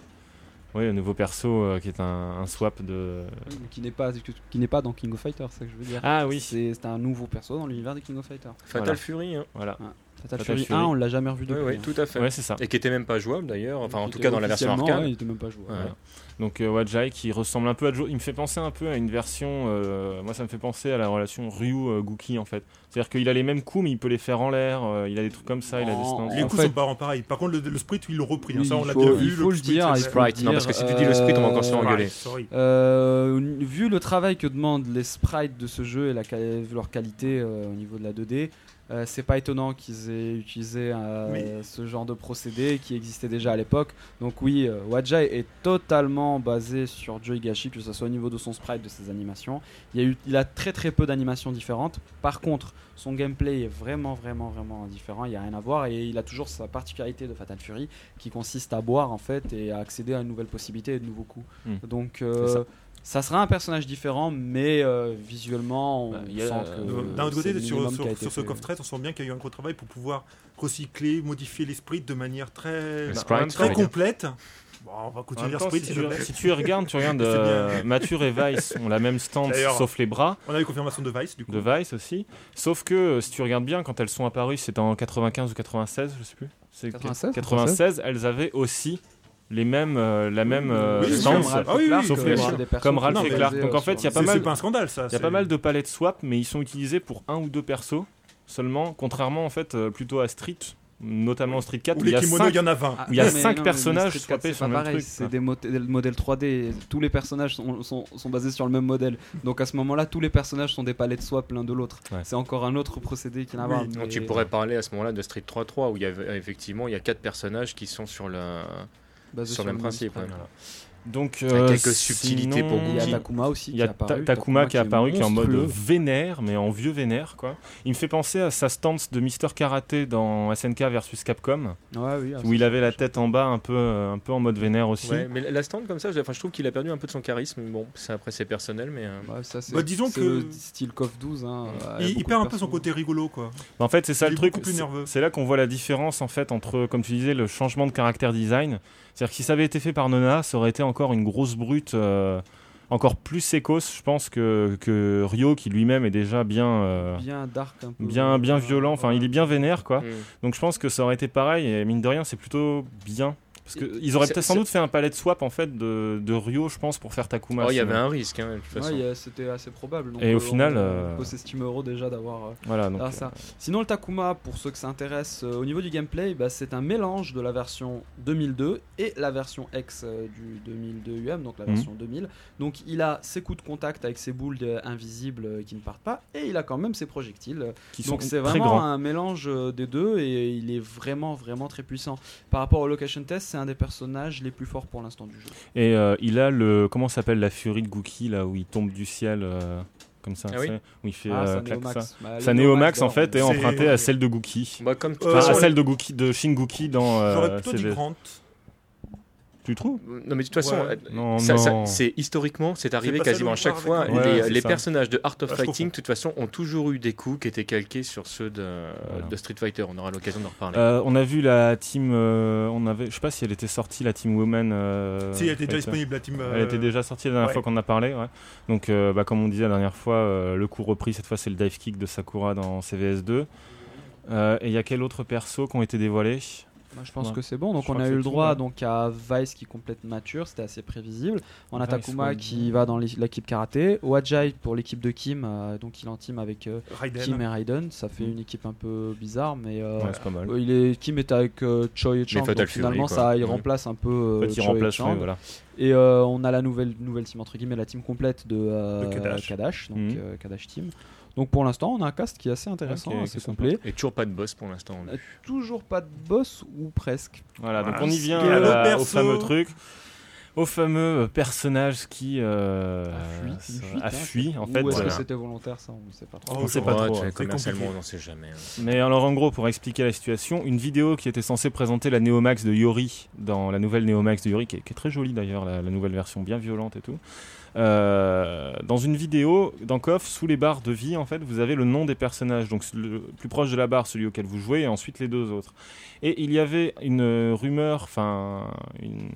Oui, un nouveau perso euh, qui est un, un swap de. qui n'est pas qui n'est pas dans King of Fighters c'est ça que je veux dire Ah oui, c'est un nouveau perso dans l'univers de King of Fighters Fatal voilà. Fury. hein. voilà. Fatal Fury, Fury. 1 on l'a jamais revu Oui, depuis oui, hein. tout à fait. Ouais, c'est ça. Et qui était même pas jouable d'ailleurs. Enfin, en tout cas, dans la version arcade. ouais, il était même pas. Ouais. ouais. Donc euh, Wajai qui ressemble un peu à Joe. Il me fait penser un peu à une version. euh, moi, ça me fait penser à la relation Ryu-Gookie en fait. C'est-à-dire qu'il a les mêmes coups, mais il peut les faire en l'air. euh, il a des trucs comme ça, il a des stances. Les En coups fait- sont pas en pareil. Par contre, le, le sprite, ils l'ont repris. hein. Oui, ça, on il l'a bien vu. il faut le sprite, dire, vrai. faut le Sprite, non, parce que si tu dire, dis le sprite, on va encore se euh, faire engueuler. Sorry. Euh, vu le travail que demandent les sprites de ce jeu et la, quali- vu leur qualité euh, au niveau de la 2D, euh, c'est pas étonnant qu'ils aient utilisé euh, Mais- ce genre de procédé qui existait déjà à l'époque. Donc oui, euh, Wajai est totalement basé sur Joe Higashi, que ce soit au niveau de son sprite, de ses animations. Il, y a eu, il a très très peu d'animations différentes. Par contre, son gameplay est vraiment vraiment vraiment différent. Il n'y a rien à voir et il a toujours sa particularité de Fatal Fury qui consiste à boire en fait et à accéder à une nouvelle possibilité et de nouveaux coups. Hmm. Donc euh, ça. sera un personnage différent, mais euh, visuellement, on Bah, sent euh, que. D'un autre côté, sur, sur, ce coffre 13, on sent bien qu'il y a eu un gros travail pour pouvoir recycler, modifier les sprites de manière très, bah, très complète. Bon, on va En continuer même à temps, Sprint, si, tu, si regardes, tu regardes euh. Mature et Vice ont la même stance sauf les bras. On a eu confirmation de Vice, du coup. de Vice aussi. Sauf que euh, si tu regardes bien, quand elles sont apparues, c'était en 95 ou 96, je sais plus. C'est 96, 96, elles avaient aussi les mêmes, euh, la même euh, oui, stance. Ah oui, oui, sauf les- persos comme Ralph et Clark. Donc en fait, il y a les- pas mal- c'est pas un scandale, ça. Il y a pas mal de palettes swap, mais ils sont utilisés pour un ou deux persos seulement, contrairement en fait euh, plutôt à Street, notamment Street 4 Ou où il y les a kimonos, cinq- il y en a 20. Ah, où il y a mais cinq non, mais personnages Street 4, swappés c'est sur le même truc, C'est des modèles, modèles 3D. Tous les personnages sont, sont, sont basés sur le même modèle. Donc à ce moment-là, tous les personnages sont des palettes swap l'un de l'autre. Ouais. C'est encore un autre procédé qui n'a Oui. à voir. Non, mais- tu pourrais parler à ce moment-là de Street 3.3 où il y avait effectivement il y a quatre personnages qui sont sur le basé sur le même principe. Donc euh, quelques subtilités pour Il y a Takuma aussi Il y a qui est apparu. Ta- Takuma qui est apparu, qui est en mode vénère, mais en vieux vénère, quoi. Il me fait penser à sa stance de Mister Karaté dans SNK versus Capcom, Ouais, oui, ah, où il avait la tête en bas, un peu, euh, un peu en mode vénère aussi. Ouais, mais la stand comme ça, je, enfin, je trouve qu'il a perdu un peu de son charisme. Bon, c'est après c'est personnel, mais euh, Ouais, ça, c'est- Bah, disons que- le style KOF 12. Hein, Il, perd un peu son côté rigolo, quoi. Mais En fait, c'est ça Il le truc. beaucoup plus c'est- nerveux. C'est là qu'on voit la différence, en fait, entre, comme tu disais, le changement de caractère design. C'est-à-dire que si ça avait été fait par Nona, ça aurait été encore une grosse brute, euh, encore plus sécos, je pense, que, que Ryo, qui lui-même est déjà bien, euh, Bien dark un peu. bien, bien violent. Enfin, il est bien vénère, quoi. hmm. Donc je pense que ça aurait été pareil et mine de rien c'est plutôt bien. Parce qu'ils auraient C'est- peut-être sans c'est- doute fait un palette swap en fait de, de Ryo je pense pour faire Takuma. Oh, il y avait un risque, hein, Ouais, c'était assez probable. Donc, Et au euh, final, on, euh, on s'estime heureux déjà d'avoir euh, Voilà donc. ça. Sinon, le Takuma, pour ceux que ça intéresse, euh, au niveau du gameplay, bah, c'est un mélange de la version 2002 et la version X du 2002 UM, donc la Mhm. version 2000. Donc, il a ses coups de contact avec ses boules invisibles qui ne partent pas, et il a quand même ses projectiles. qui Donc c'est vraiment grands. un mélange des deux et il est vraiment vraiment très puissant. Par rapport au location test, c'est un des personnages les plus forts pour l'instant du jeu. Et euh, il a le comment s'appelle la furie de Gookie là où il tombe du ciel euh, comme ça. Ah oui où il fait Ah, euh, ça. Bah, Sa Neomax en fait est C'est- empruntée à celle de Gookie. Bah, comme Euh, Enfin, à celle de Gookie de Shin Gookie dans. euh, J'aurais plutôt dit. Grant. Tu trouves Non mais de toute façon, Ouais. euh, c'est historiquement, c'est arrivé quasiment à chaque fois. les ça. personnages de Art of Ouais, je Fighting, de toute façon, ont toujours eu des coups qui étaient calqués sur ceux de, Voilà. de Street Fighter. On aura l'occasion d'en reparler. Euh, on a vu la team, euh, on avait, je sais pas si elle était sortie la team Woman. euh, Si, elle était déjà disponible, la team. Elle euh, était déjà sortie la dernière ouais. fois qu'on a parlé, ouais. Donc, euh, bah, comme on disait la dernière fois, euh, le coup repris, cette fois, c'est le dive kick de Sakura dans CVS2. Euh, et il y a quel autre perso qui ont été dévoilés? Moi, je pense Ouais. que c'est bon. Donc Je on a eu le tout, droit ouais. donc à Vice qui complète mature, c'était assez prévisible. On a Vice, Takuma ouais, qui va dans l'é- l'équipe karaté, Wajai pour l'équipe de Kim, euh, donc il est en team avec euh, Raiden. Kim et Raiden. Ça fait une équipe un peu bizarre, mais euh, Ouais, c'est pas mal. euh, il est Kim est avec euh, Choi et Chang, Fatal donc Fury, finalement quoi. ça il remplace un peu En fait, il Choi et Chang. voilà. Et euh, on a la nouvelle, nouvelle team entre guillemets, la team complète de, euh, De Kadash. donc Mhm. euh, Kadash Team. Donc pour l'instant, on a un cast qui est assez intéressant, assez complet. Et toujours pas de boss pour l'instant. Euh, Toujours pas de boss ou presque. Voilà, donc Voilà. on y vient à la- autre au fameux truc. Au fameux euh, personnage qui euh, A fui, euh, une fuite, a hein, en Ou fait. est-ce que c'était volontaire ça On ne sait pas trop. Oh, On sait pas trop, hein. Commercialement, compliqué. on n'en sait jamais. hein. Mais alors en gros, pour expliquer la situation, une vidéo qui était censée présenter la Neomax de Yori dans la nouvelle Neomax de Yori, qui est, qui est très jolie d'ailleurs, la, la nouvelle version bien violente et tout. Euh, dans une vidéo, dans KOF, sous les barres de vie, en fait, vous avez le nom des personnages. Donc le plus proche de la barre, celui auquel vous jouez, et ensuite les deux autres. Et il y avait une euh, rumeur, enfin une,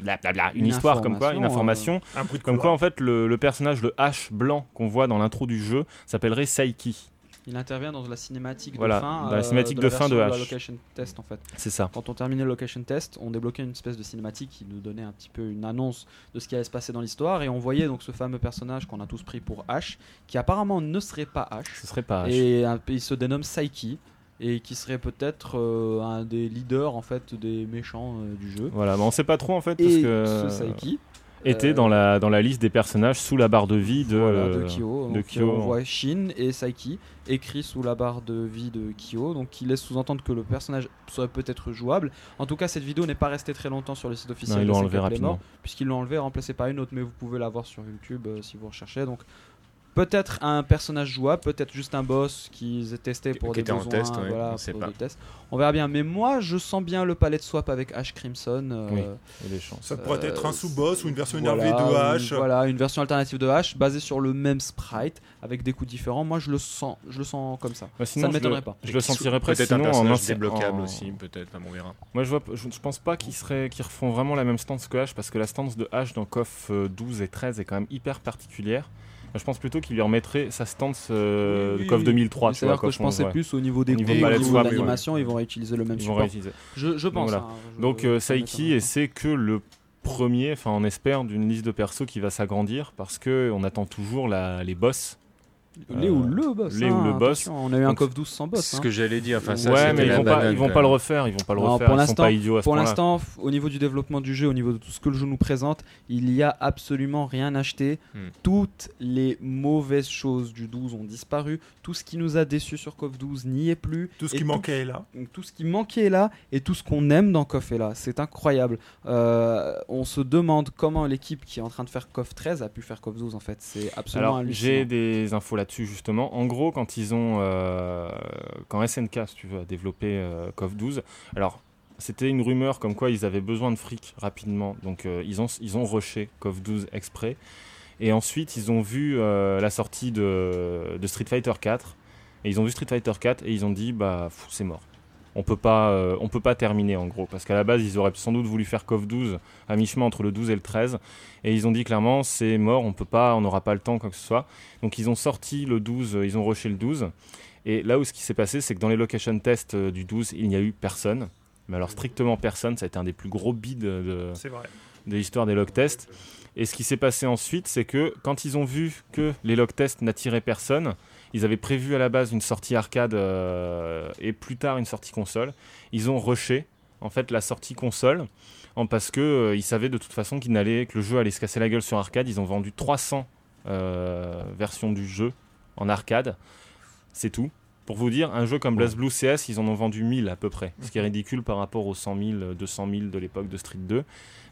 blablabla, une, Une histoire comme quoi, une information, Un de comme quoi en fait le, le personnage, le H blanc qu'on voit dans l'intro du jeu, s'appellerait Saiki. Il intervient dans la cinématique Voilà, de fin. dans la cinématique de la fin de H. la location test en fait. C'est ça. Quand on terminait le location test, on débloquait une espèce de cinématique qui nous donnait un petit peu une annonce de ce qui allait se passer dans l'histoire et on voyait donc ce fameux personnage qu'on a tous pris pour H, qui apparemment ne serait pas H. Ce serait pas H. Et un- il se dénomme Saiki et qui serait peut-être euh, un des leaders en fait des méchants euh, du jeu. Voilà, mais on sait pas trop en fait parce Et que ce Saiki était dans la dans la liste des personnages sous la barre de vie de voilà, euh, de Kyo. de Donc, Kyo. On voit Shin et Saiki écrits sous la barre de vie de Kyo, donc qui laisse sous-entendre que le personnage serait peut-être jouable. En tout cas, cette vidéo n'est pas restée très longtemps sur le site officiel. Non, ils de l'ont enlevé rapidement. puisqu'ils l'ont enlevé et remplacé par une autre, mais vous pouvez la voir sur YouTube euh, si vous recherchez. Donc Peut-être un personnage jouable, peut-être juste un boss qu'ils aient testé pour Qui des était en besoins, test, ouais, voilà, on sait pour des tests. On verra bien. Mais moi, je sens bien le palette swap avec Ash Crimson. euh, Oui. Chances. Ça pourrait Euh, être un sous-boss ou une version voilà, énervée de une- H. Voilà, une version alternative de H basée sur le même sprite avec des coups différents. Moi, je le sens, je le sens comme ça. Bah, sinon, ça ne m'étonnerait pas. Je le sentirais presque Peut-être un en personnage insi- débloquable en- aussi, peut-être, on verra. Moi, je, vois, je, je pense pas qu'ils seraient, qu'ils refont vraiment la même stance que H parce que la stance de H dans KOF euh, 12 et 13 est quand même hyper particulière. Je pense plutôt qu'il lui remettrait sa stance euh, Oui, oui, de KOF oui. 2003. Mais tu C'est-à-dire que je KOF 11, pensais ouais. plus au niveau des coups, de au niveau de l'animation, ils vont réutiliser le même Ils vont support. réutiliser. Je, je pense. voilà. hein, je- Donc euh, Saiki, et c'est que le premier, enfin on espère, d'une liste de persos qui va s'agrandir parce que on attend toujours la, les boss. Pas. Les ou le boss. les ou hein, le boss. On a eu un KOF 12 sans boss. C'est hein. ce que j'allais dire. Enfin, ça, ouais, mais ils vont pas, ils vont pas le refaire, ils vont pas le Non, refaire. pour l'instant- pas idiots à ce Pour l'instant, au niveau du développement du jeu, au niveau de tout ce que le jeu nous présente, il y a absolument rien acheté. Hmm. Toutes les mauvaises choses du 12 ont disparu. Tout ce qui nous a déçus sur KOF 12 n'y est plus. Tout ce Et qui manquait est là. Tout ce qui manquait est là et tout ce qu'on aime dans KOF est là. C'est incroyable. Euh, on se demande comment l'équipe qui est en train de faire KOF 13 a pu faire KOF 12 en fait. C'est absolument Alors, j'ai des infos là-dessus justement. En gros, quand ils ont, euh, quand SNK, si tu veux, a développé euh, KOF 12, alors c'était une rumeur comme quoi ils avaient besoin de fric rapidement, donc euh, ils ont ils ont rushé KOF 12 exprès. Et ensuite, ils ont vu euh, la sortie de, de Street Fighter 4 et ils ont vu Street Fighter 4 et ils ont dit bah c'est mort. On peut pas, euh, on peut pas terminer en gros parce qu'à la base ils auraient sans doute voulu faire KOF 12 à mi-chemin entre le 12 et le 13 et ils ont dit clairement c'est mort, on peut pas, on n'aura pas le temps quoi que ce soit. Donc ils ont sorti le 12, euh, ils ont rushé le 12. Et là où ce qui s'est passé, c'est que dans les location tests euh, du 12, il n'y a eu personne. Mais alors strictement personne, ça a été un des plus gros bids de, de l'histoire des log tests. Et ce qui s'est passé ensuite, c'est que quand ils ont vu que les log tests n'attiraient personne, ils avaient prévu à la base une sortie arcade euh, et plus tard une sortie console. Ils ont rushé en fait la sortie console en parce que euh, ils savaient de toute façon qu'il n'allait que le jeu allait se casser la gueule sur arcade. Ils ont vendu 300 euh, versions du jeu en arcade. C'est tout. Pour vous dire, un jeu comme BlazBlue CS, ils en ont vendu 1000 à peu près, ce qui est ridicule par rapport aux 100 000, 200 000 de l'époque de Street 2.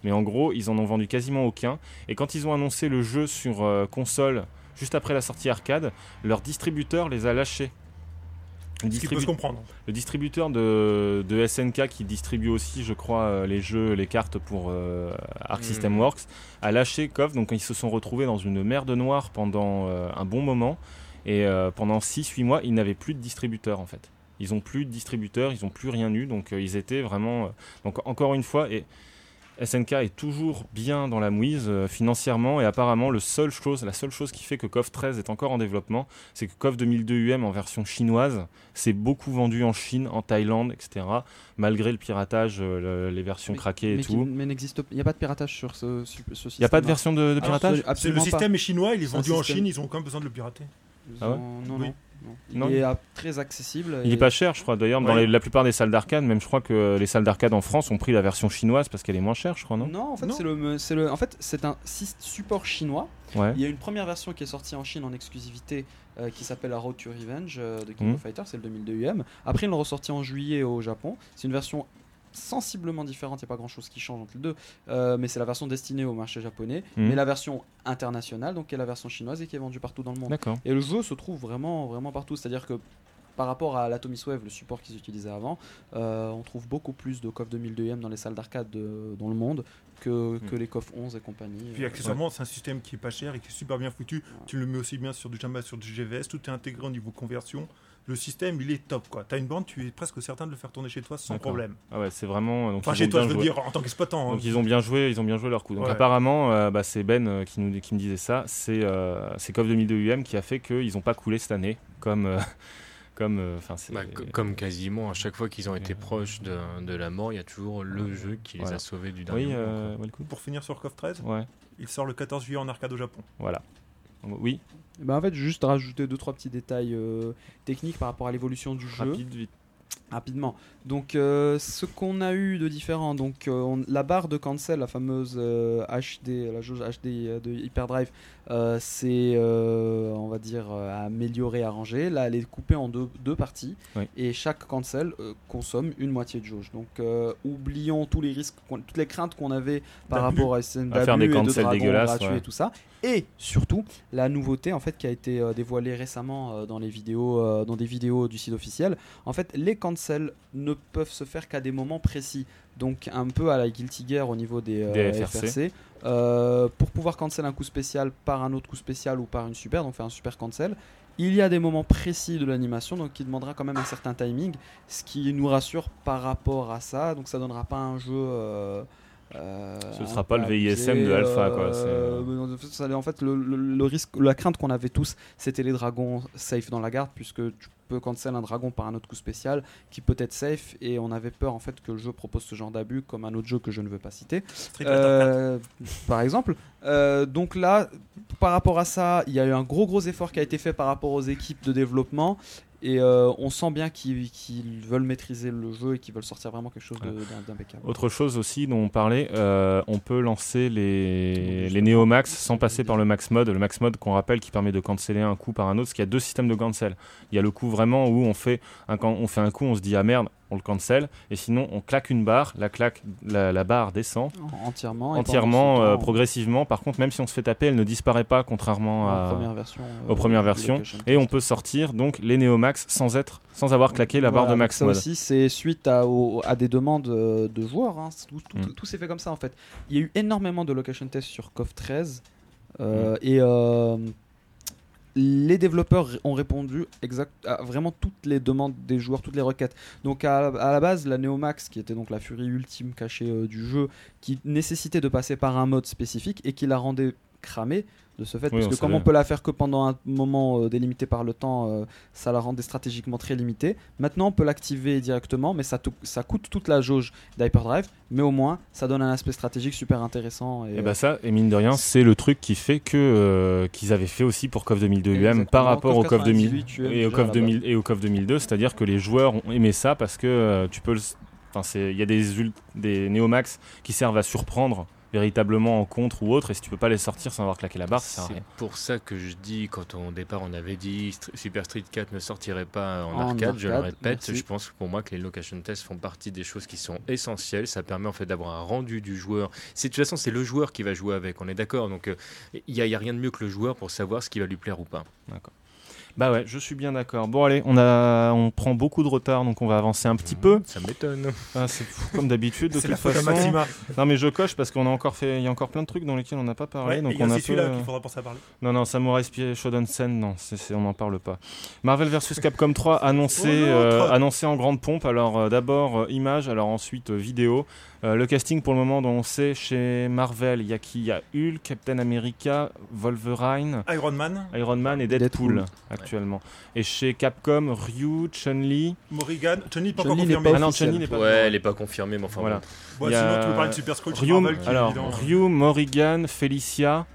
Mais en gros, ils en ont vendu quasiment aucun. Et quand ils ont annoncé le jeu sur euh, console, juste après la sortie arcade, leur distributeur les a lâchés. Le, distribu- se comprendre. le distributeur de, de SNK qui distribue aussi, je crois, euh, les jeux, les cartes pour euh, Arc Mhm. System Works, a lâché KOF. Donc ils se sont retrouvés dans une merde noire pendant euh, un bon moment. Et euh, pendant 6-8 mois, ils n'avaient plus de distributeur en fait. Ils ont plus de distributeur, ils ont plus rien eu. Donc ils étaient vraiment. donc encore une fois, et SNK est toujours bien dans la mouise euh, financièrement et apparemment le seul chose, la seule chose qui fait que KOF 13 est encore en développement, c'est que KOF 2002 UM en version chinoise s'est beaucoup vendu en Chine, en Thaïlande, etc. Malgré le piratage, euh, le- les versions craquées et mais qui- tout. mais n'existe, il n'y a pas de piratage sur ce, sur ce système. Il n'y a pas de version de, de piratage C'est absolument le pas. système est chinois, il est vendu en. Chine, ils ont quand même besoin de le pirater. Ils Ah ouais ont- Non, Oui. non. Non. Il Non. est euh, très accessible. Il et- est pas cher, je crois. D'ailleurs, dans les- la plupart des salles d'arcade, même je crois que les salles d'arcade en France ont pris la version chinoise parce qu'elle est moins chère, je crois, non Non, en fait, c'est le, c'est le, en fait, c'est un support chinois. Ouais. Il y a une première version qui est sortie en Chine en exclusivité euh, qui s'appelle la Road to Revenge euh, de King Mhm. of Fighters, c'est le 2002 UM. Après, ils l'ont ressorti en juillet au Japon. C'est une version sensiblement différente, il n'y a pas grand chose qui change entre les deux, Euh, mais c'est la version destinée au marché japonais. Mhm. Mais la version internationale, donc qui est la version chinoise et qui est vendue partout dans le monde. Et le jeu se trouve vraiment, vraiment partout. C'est-à-dire que par rapport à l'Atomic Wave, le support qu'ils utilisaient avant, euh, on trouve beaucoup plus de KOF 2002M dans les salles d'arcade de- dans le monde que, que les KOF 11 et compagnie. Puis Euh, accessoirement, c'est un système qui est pas cher et qui est super bien foutu. Tu le mets aussi bien sur du Jamba, sur du GVS, tout est intégré au niveau conversion. Le système, il est top quoi. T'as une bande, tu es presque certain de le faire tourner chez toi sans problème. Ah ouais, c'est vraiment. Donc Enfin, chez toi, je veux joué. dire, en tant qu'exploitant. hein. Donc ils ont bien joué, ils ont bien joué leur coup. Donc Ouais. apparemment, euh, bah, c'est Ben euh, qui, nous, qui me disait ça. C'est euh, c'est KOF 2002 UM qui a fait qu'ils n'ont pas coulé cette année, comme euh, comme. euh, Enfin. Bah, co- comme quasiment à chaque fois qu'ils ont été Euh, proches de, de la mort, il y a toujours le jeu qui les Voilà. a sauvés du dernier Oui, moment, euh, Pour finir sur KOF 13, Ouais. il sort le 14 juillet en arcade au Japon. Voilà. Oui. bah, en fait, juste rajouter deux trois petits détails euh, techniques par rapport à l'évolution du jeu. Rapide, vite. Rapidement. Donc, euh, ce qu'on a eu de différent, donc euh, on- la barre de cancel, la fameuse euh, HD, la jauge HD euh, de Hyperdrive, euh, c'est, euh, on va dire, euh, amélioré, arrangé. Là, elle est coupée en deux, deux parties Oui. et chaque cancel euh, consomme une moitié de jauge. Donc, euh, oublions tous les risques, toutes les craintes qu'on avait par rapport à SN À faire des d'abus et de cancels dégueulasses, gratuits ouais. et tout ça. Et surtout, la nouveauté en fait qui a été euh, dévoilée récemment euh, dans les vidéos, euh, dans des vidéos du site officiel. En fait, les cancels ne peuvent se faire qu'à des moments précis. Donc un peu à la Guilty Gear au niveau des, euh, Des FRC. FRC. Euh, pour pouvoir cancel un coup spécial par un autre coup spécial ou par une super, donc faire un super cancel. Il y a des moments précis de l'animation, donc qui demandera quand même un certain timing, ce qui nous rassure par rapport à ça. Donc ça donnera pas un jeu. Euh, euh, Ce un sera pas le VISM de Alpha, quoi, euh, mais en fait, ça- en fait, le, le- le risque, la crainte qu'on avait tous, c'était les dragons safe dans la garde, puisque tu peux cancel un dragon par un autre coup spécial qui peut être safe, et on avait peur en fait que le jeu propose ce genre d'abus, comme un autre jeu que je ne veux pas citer. Street Fighter 4. Euh, par exemple. Euh, donc là, par rapport à ça, il y a eu un gros gros effort qui a été fait par rapport aux équipes de développement. Et euh, on sent bien qu'ils veulent maîtriser le jeu et qu'ils veulent sortir vraiment quelque chose d'impeccable. Autre chose aussi dont on parlait, euh, on peut lancer les, les Neo Max sans passer par le Max Mode. Le Max Mode qu'on rappelle qui permet de canceller un coup par un autre, parce qu'il y a deux systèmes de cancel. Il y a le coup vraiment où on fait un, on fait un coup, on se dit ah merde, on le cancel, et sinon on claque une barre, la, claque, la, la barre descend Entièrement. entièrement, euh, temps, progressivement. Par contre, même si on se fait taper, elle ne disparaît pas, contrairement en à, première version, euh, aux premières versions. Et on peut sortir donc les Neo Max sans être, sans avoir claqué la barre Voilà, de Max ça Mode. aussi, c'est suite à, au- à des demandes euh, de joueurs. hein. Tout, tout- Mm. tout s'est fait comme ça en fait. Il y a eu énormément de location tests sur CoF 13 Mm. et les développeurs ont répondu exact, à vraiment toutes les demandes des joueurs, toutes les requêtes. Donc à, la base, la Neomax, qui était donc la furie ultime cachée euh, du jeu, qui nécessitait de passer par un mode spécifique et qui la rendait cramée de ce fait, Oui, parce on que comme on peut la faire que pendant un moment euh, délimité par le temps, euh, ça la rendait stratégiquement très limitée. Maintenant, on peut l'activer directement, mais ça, coûte toute la jauge d'Hyperdrive, mais au moins, ça donne un aspect stratégique super intéressant. Et, Et bah ça, et mine de rien, c'est le truc qui fait que euh, qu'ils avaient fait aussi pour KOF 2002 UM par rapport au KOF 2000 98 UM et au déjà, KOF là-bas. 2000 et au KOF 2002, c'est-à-dire que les joueurs ont aimé ça parce que euh, tu peux, le- enfin il y a des ul- des Neomax qui servent à surprendre véritablement en contre ou autre, et si tu peux pas les sortir sans avoir claqué la barre, ça sert à C'est pour ça que je dis, quand au départ on avait dit Super Street 4 ne sortirait pas en, En arcade, je le arcade, répète, merci. je pense que pour moi que les location tests font partie des choses qui sont essentielles. Ça permet en fait d'avoir un rendu du joueur. C'est, de toute façon, c'est le joueur qui va jouer avec, on est d'accord. Donc euh, il n'y a, a rien de mieux que le joueur pour savoir ce qui va lui plaire ou pas. Bah ouais, je suis bien d'accord. Bon allez, on a, on prend beaucoup de retard, donc on va avancer un petit peu. Ça m'étonne. Ah, c'est fou, comme d'habitude. De C'est toute la faute à façon. Maxima. Non mais je coche parce qu'on a encore fait, il y a encore plein de trucs dans lesquels on n'a pas parlé, Ouais, donc et il y a on a celui-là peu- qu'il faudra penser à parler. Non, non, Samurai Spy Shodown Sen, non, on n'en parle pas. Marvel vs Capcom 3 annoncé, Oh, euh, annoncé en grande pompe. Alors euh, d'abord euh, image, alors ensuite euh, vidéo. Euh, le casting pour le moment dont on sait chez Marvel, il y a qui Il y a Hulk, Captain America, Wolverine, Iron Man, Iron Man et Deadpool, Deadpool. actuellement. Et chez Capcom, Ryu, Chun-Li. Morrigan, Chun-Li pas n'est confirmé. pas Ah non. Chun-Li n'est pas Ouais, elle n'est pas confirmée, mais enfin Voilà. bon. Sinon, tu peux parler de Super Scrooge Ryu, Marvel qui est alors évident. Ryu, Morrigan, Felicia.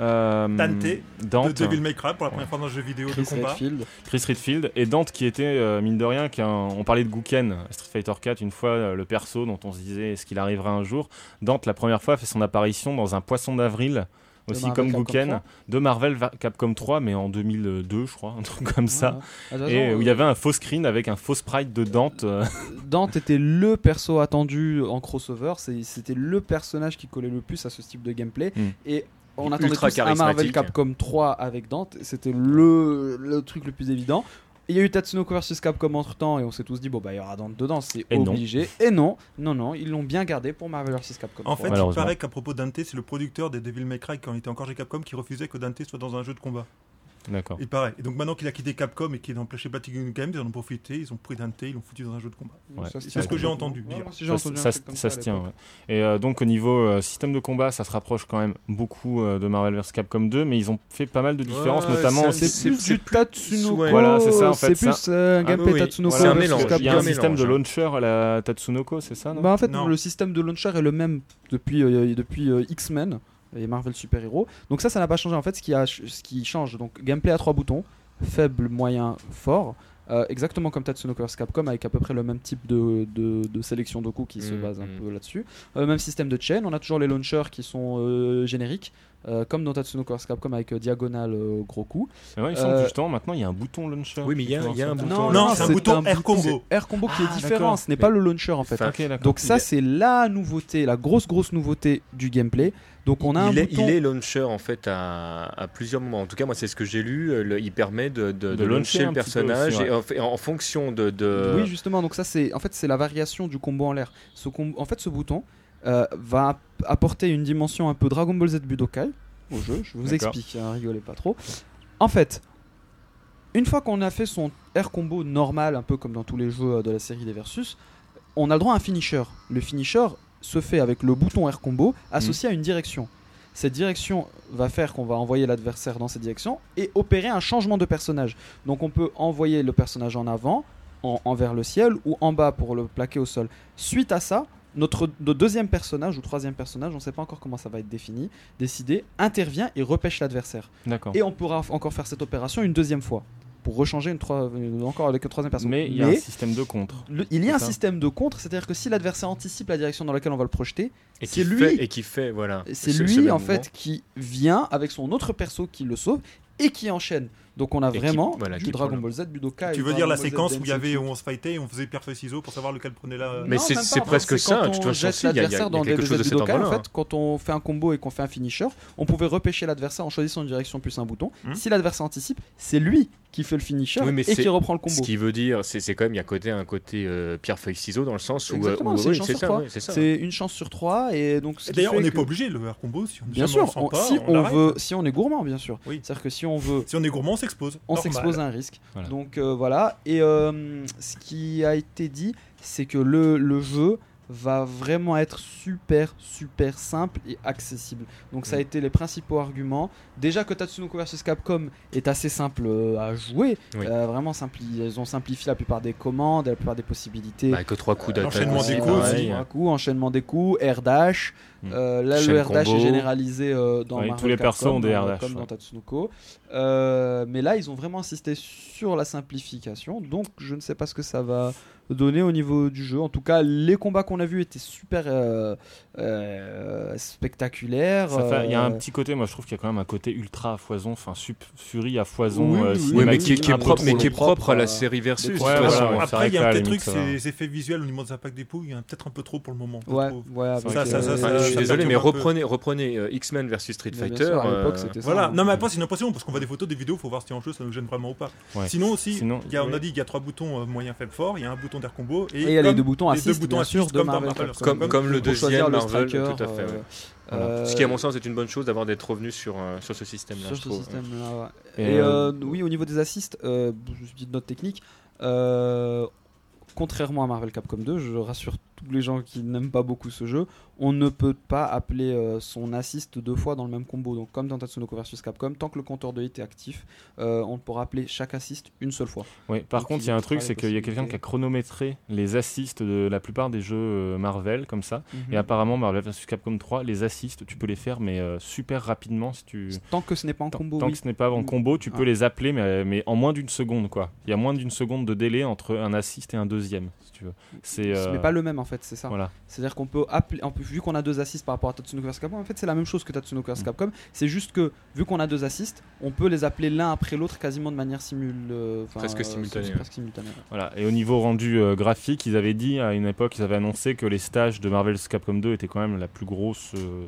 Euh, Dante, Dante, de Devil May Cry pour la première fois dans un jeu vidéo Chris de combat. Redfield. Chris Redfield et Dante qui était euh, mine de rien qu'un on parlait de Gouken Street Fighter 4 une fois euh, le perso dont on se disait est-ce qu'il arrivera un jour? Dante la première fois fait son apparition dans un poisson d'avril aussi Marvel comme Capcom Gouken 3. de Marvel va- Capcom 3 mais en 2002 je crois un truc comme ça Voilà. Ah, et où il y avait un faux screen avec un faux sprite de Dante euh, Dante était le perso attendu en crossover, c'était le personnage qui collait le plus à ce type de gameplay. Mm. Et on attendait tous un Marvel. Capcom 3 avec Dante, c'était le, le truc le plus évident. Il y a eu Tatsunoko vs Capcom entre temps et on s'est tous dit bon bah il y aura Dante dedans, c'est Et non. obligé. Et non, non, non, ils l'ont bien gardé pour Marvel vs Capcom. En 3. fait, il Malheureusement. paraît qu'à propos de Dante, c'est le producteur des Devil May Cry quand il était encore chez Capcom qui refusait que Dante soit dans un jeu de combat. D'accord Il paraît. Et donc maintenant qu'il a quitté Capcom et qu'il est dans chez Platinum Games, ils en ont profité, ils ont pris Dante, ils l'ont foutu dans un jeu de combat. Ouais. C'est ce que j'ai entendu Ouais, ça, entendu un se tient ouais. et euh, donc au niveau euh, système de combat ça se rapproche quand même beaucoup euh, de Marvel vs Capcom 2 mais ils ont fait pas mal de différences Ouais, notamment C'est plus du Tatsunoko. Ouais. Voilà, c'est ça, en fait, C'est plus un Ah, gameplay oui, Tatsunoko. c'est un mélange. il y a un système de launcher à la Tatsunoko c'est ça Bah en fait, le système de launcher est le même depuis, depuis X-Men et Marvel Super Hero. Donc ça, ça n'a pas changé. En fait, ce qui, a, ce qui change, donc gameplay à trois boutons, faible, moyen, fort. euh, exactement comme Tatsunoko vs Capcom, avec à peu près le même type de, de, de sélection de coups qui se Mm, base un mm. peu là-dessus. Euh, même système de chain, on a toujours les launchers qui sont euh, génériques, euh, comme dans Tatsunoko vs Capcom avec euh, diagonale euh, gros coup. Mais ouais, il semble Euh, justement maintenant il y a un bouton launcher. Oui, mais il y a- il y a un Non, bouton. Non, c'est un bouton Air Combo. Air Combo qui Ah, est différent, d'accord. ce n'est Mais- pas le launcher en fait. Donc ça c'est la nouveauté, la grosse grosse nouveauté du gameplay. Donc on a un il, est, bouton. il est launcher en fait à, à plusieurs moments. En tout cas, moi, c'est ce que j'ai lu. euh, le- il permet de, de, De de launcher un le personnage aussi, ouais. et en, fonction de. de- Oui, justement. Donc ça, c'est en fait c'est la variation du combo en l'air. Com- En fait, ce bouton euh, va app- apporter une dimension un peu Dragon Ball Z Budokai au jeu. Je vous explique, hein, rigolez pas trop. En fait, une fois qu'on a fait son air combo normal, un peu comme dans tous les jeux euh, de la série des versus, on a le droit à un finisher. Le finisher se fait avec le bouton air combo associé à une direction. Cette direction va faire qu'on va envoyer l'adversaire dans cette direction et opérer un changement de personnage. Donc on peut envoyer le personnage en avant, en, envers le ciel ou en bas pour le plaquer au sol. Suite à ça, notre, notre deuxième personnage ou troisième personnage, on ne sait pas encore comment ça va être défini, décidé, intervient et repêche l'adversaire. Et on pourra encore faire cette opération une deuxième fois pour rechanger une encore avec une troisième personne. Mais il y a un système de contre. le- il y a un ça système de contre, c'est-à-dire que si l'adversaire anticipe la direction dans laquelle on va le projeter, et c'est lui- fait- et qui fait voilà. c'est ce- ce lui même en mouvement. fait qui vient avec son autre perso qui le sauve et qui enchaîne. Donc on a qui- vraiment voilà, du qui Dragon Ball Z, Budokai. Tu veux Dragon dire la Ball Z, séquence où il y avait où on se fightait et on faisait pierre feuille ciseaux pour savoir lequel prenait la. Mais c'est- c'est presque c'est ça, quand de toute on façon, jette l'adversaire dans quelque des chose de Budokai, en fait, quand on fait un combo et qu'on fait un finisher, on pouvait repêcher l'adversaire en choisissant une direction plus un bouton. Hmm. Si l'adversaire anticipe, c'est lui qui fait le finisher Oui, mais et c'est- qui reprend le Ce combo. qui veut dire, c'est c'est quand même, il y a côté, un côté euh, pierre-feuille-ciseau dans le sens où. euh, Exactement, où- c'est une oui, chance c'est c'est. C'est une chance sur trois et donc. ce qui D'ailleurs, on n'est que- pas obligé le air combo si on Bien sûr, on- pas, si on veut, si on est gourmand, bien sûr. Oui. C'est-à-dire que si on veut Si on est gourmand, on s'expose. on s'expose à un risque. Voilà. Donc euh, voilà. Et euh, ce qui a été dit, c'est que le, le jeu va vraiment être super super simple et accessible. Donc ça a Mm. été les principaux arguments. Déjà que Tatsunoko vs Capcom est assez simple euh, à jouer, Oui. Euh, vraiment simpli- ils ont simplifié la plupart des commandes, la plupart des possibilités. Bah, que trois coups d'attaque. L'enchaînement aussi, des coups aussi, Un coup, enchaînement des coups, air dash. Mm. Euh, là, Chaîne le air dash combo. est généralisé euh, dans Marvel tous les persos ont des air dash, comme ouais. dans Tatsunoko. Euh, mais là, ils ont vraiment insisté sur la simplification. Donc, je ne sais pas ce que ça va donner au niveau du jeu. En tout cas, les combats qu'on a vus étaient super euh, euh, spectaculaires. Il y a un Euh, petit côté, moi je trouve qu'il y a quand même un côté ultra à foison, enfin sup, Fury à foison. Oui, euh, oui, oui, Oui, mais qui, qui est propre, mais qui est propre à la euh, série versus. Ouais, voilà, ouais. Après, il y a un petit truc, c'est les effets visuels au niveau des impacts des poules, il y en a peut-être un peu trop pour le moment. je Ouais, ouais, Ça, ça, ça, euh, ça, Enfin, je suis désolé, mais reprenez, reprenez euh, X-Men versus Street Fighter. sûr, à l'époque, euh, c'était ça. Voilà, non mais après c'est une impression parce qu'on voit des photos, des vidéos, faut voir si en jeu ça nous gêne vraiment ou pas. Sinon aussi, Sinon, il y a- on a dit qu'il y a trois boutons euh, moyen, faible, fort, il y a un bouton d'air combo et, Et il y a les deux boutons les deux assist, boutons bien sûr, assist de comme Marvel Marvel Capcom. Comme, comme le deuxième le Marvel, striker, tout à fait. euh, ouais. Voilà. euh, Ce qui, à mon sens, est une bonne chose d'avoir d'être revenu sur, euh, sur ce système-là, sur je ce trouve. système-là. ouais. Et, Et, euh, euh, oui, au niveau des assists, euh, juste une petite note technique. euh, contrairement à Marvel Capcom 2, je rassure tous les gens qui n'aiment pas beaucoup ce jeu, on ne peut pas appeler euh, son assist deux fois dans le même combo. Donc, comme dans Tatsunoko vs Capcom, tant que le compteur de hit est actif, euh, on pourra appeler chaque assist une seule fois. Oui, par Donc, contre, il y a un truc, c'est qu'il y a quelqu'un qui a chronométré les assists de la plupart des jeux euh, Marvel, comme ça. Mhm. Et apparemment, Marvel vs Capcom 3, les assists, tu peux les faire, mais euh, super rapidement si tu. Tant que ce n'est pas en combo, tant oui. que ce n'est pas en Mm. combo, tu peux les appeler, mais, mais en moins d'une seconde, quoi. Il y a moins d'une seconde de délai entre un assist et un deuxième, tu veux. C'est. Ce euh, pas le même en fait, c'est ça. Voilà. C'est-à-dire qu'on peut appeler, on peut- vu qu'on a deux assists par rapport à Tatsunoko vs Capcom, en fait c'est la même chose que Tatsunoko vs Mm. Capcom. C'est juste que vu qu'on a deux assists, on peut les appeler l'un après l'autre quasiment de manière simule, euh, Presque euh, simultanée, ouais. presque simultanée, ouais. Voilà. Et au niveau rendu euh, graphique, ils avaient dit à une époque, ils avaient annoncé que les stages de Marvel vs Capcom 2 étaient quand même la plus grosse euh,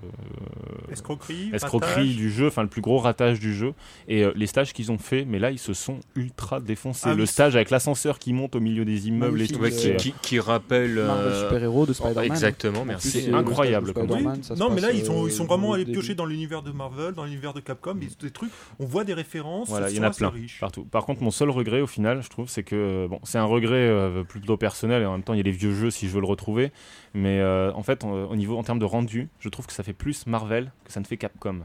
escroquerie, escroquerie du jeu, enfin le plus gros ratage du jeu. Et euh, les stages qu'ils ont fait, mais là ils se sont ultra défoncés. Ah le stage avec l'ascenseur qui monte au milieu des immeubles et tout. Euh, qui, qui, qui rappelle. Marvel euh, Super Héros de Spider-Man. Exactement, merci. c'est le incroyable comme ça se Non, mais là, ils sont, euh, ils sont vraiment au allés piocher dans l'univers de Marvel, dans l'univers de Capcom, ils- des trucs, on voit des références, Voilà, il y en a plein. riches. Partout. Par contre, mon seul regret au final, je trouve, c'est que euh, bon, c'est un regret euh, plutôt personnel et en même temps, il y a les vieux jeux si je veux le retrouver. Mais euh, en fait, en- au niveau en termes de rendu, je trouve que ça fait plus Marvel que ça ne fait Capcom.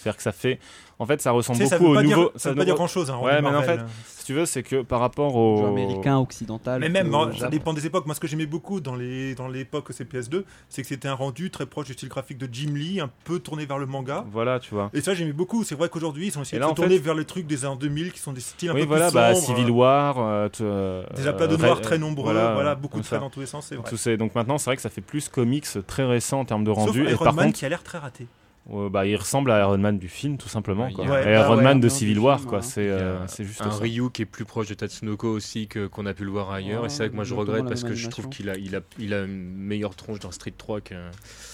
C'est-à-dire que ça fait. En fait, ça ressemble Tu sais, ça beaucoup au nouveau. dire, ça veut pas dire grand chose. Hein, Ouais, mais en fait, Si tu veux, c'est que par rapport au. Jeu américain, occidental. Mais même, euh, ça dépend des époques. Moi, ce que j'aimais beaucoup dans les dans l'époque CPS2, c'est que c'était un rendu très proche du style graphique de Jim Lee, un peu tourné vers le manga. Voilà, tu vois. Et ça, j'aimais beaucoup. C'est vrai qu'aujourd'hui, ils ont essayé Et là, de se tourner fait- vers les trucs des années 2000 qui sont des styles un Oui, peu voilà, plus bah, sombres. Civil War. euh, euh, Des aplats de noir très nombreux, voilà, beaucoup de traits ça. dans tous les sens, c'est vrai. Tout ça. Donc maintenant, c'est vrai que ça fait plus comics très récent en termes de Sauf rendu. Et Iron par Man contre, qui a l'air très raté. Euh, bah, il ressemble à Iron Man du film, tout simplement. Quoi. Ouais, Iron bah Man ouais, de Civil War, film, quoi. hein. C'est euh, c'est juste un ça. Ryu qui est plus proche de Tatsunoko aussi que qu'on a pu le voir ailleurs. Ouais, et c'est vrai que moi je regrette parce que je trouve qu'il a, il a, il a une meilleure tronche dans Street 3 que.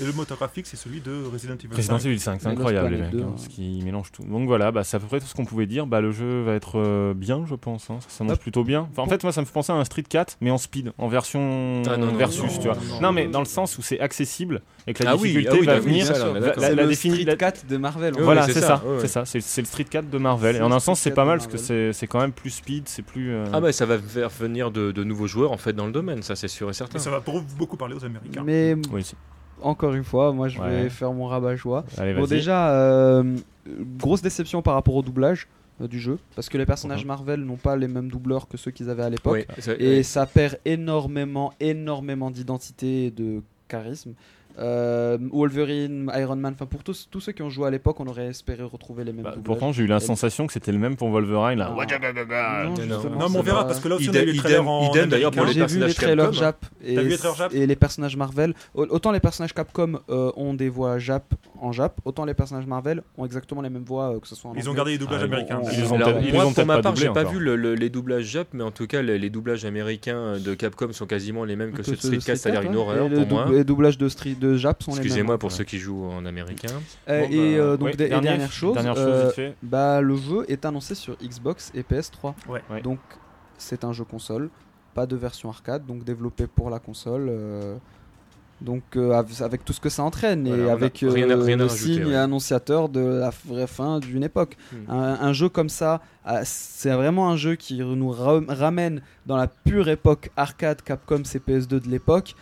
Et le moteur graphique, c'est celui de Resident Evil 5. Resident Evil 5, c'est incroyable, les mecs. 2, hein, hein. ce qui mélange tout. Donc voilà, bah, c'est à peu près tout ce qu'on pouvait dire. Bah, le jeu va être euh, bien, je pense. hein. Ça s'annonce plutôt bien. Enfin, en fait, moi, ça me fait penser à un Street 4, mais en speed, en version Ah, non, versus, tu vois. Non, mais dans le sens où c'est accessible et que la Ah oui, difficulté ah oui, va d'accord, venir. la- la- C'est la le Street la- 4 de Marvel. en Oui, voilà, c'est ça, c'est ça, c'est c'est le Street 4 de Marvel. Et en un sens, c'est pas 4 de mal parce que c'est c'est quand même plus speed, c'est plus. euh, Ah bah ça va faire venir de, de nouveaux joueurs en fait dans le domaine, ça c'est sûr et certain. Mais ça va pour- beaucoup parler aux Américains. Mais Oui, encore une fois, moi je vais faire mon rabat-joie. Allez, Bon, déjà, euh, grosse déception par rapport au doublage euh, du jeu, parce que les personnages Mhm. Marvel n'ont pas les mêmes doubleurs que ceux qu'ils avaient à l'époque. Et ça perd énormément, énormément d'identité et de charisme. Euh, Wolverine, Iron Man, enfin pour tous, tous ceux qui ont joué à l'époque, on aurait espéré retrouver les mêmes Bah, pourtant, j'ai eu la sensation que c'était le même pour Wolverine. Là. Non. Wajagagaga. Non, non. mais on verra parce que là aussi, on a Idem- eu les trailers idem- en idem, d'ailleurs, pour les J'ai vu les personnages trailers Capcom. Jap et, T'as vu les trailers Jap et les personnages Marvel. Au- Autant les personnages Capcom euh, ont des voix Jap en Jap, autant les personnages Marvel ont exactement les mêmes voix, euh, que ce soit en Ils ont gardé les doublages Ah, américains. bon, Ils les ont Alors, peut-être- ils moi, pour ma part, j'ai pas encore. vu le- le- les doublages Jap, mais en tout cas, les, les doublages américains de Capcom sont quasiment les mêmes que ceux de Street 4, c'est-à-dire une ouais. horreur pour moi. Les doublages de, Street, de Jap sont les mêmes. Excusez-moi pour Ouais. ceux qui jouent en américain. Euh, Bon, et bah, euh, donc, ouais, dernière- dernière chose, Dernière chose, euh, vite fait. bah, le jeu est annoncé sur Xbox et PS3. Ouais. Ouais. Donc c'est un jeu console, pas de version arcade, donc développé pour la console. euh, donc euh, av- avec tout ce que ça entraîne Voilà, et a avec rien euh, rien le signe ouais. annonciateur de la vraie fin d'une époque. Hmm. Un, un jeu comme ça, ah, c'est vraiment un jeu qui nous ra- ramène dans la pure époque arcade Capcom CPS2 de l'époque.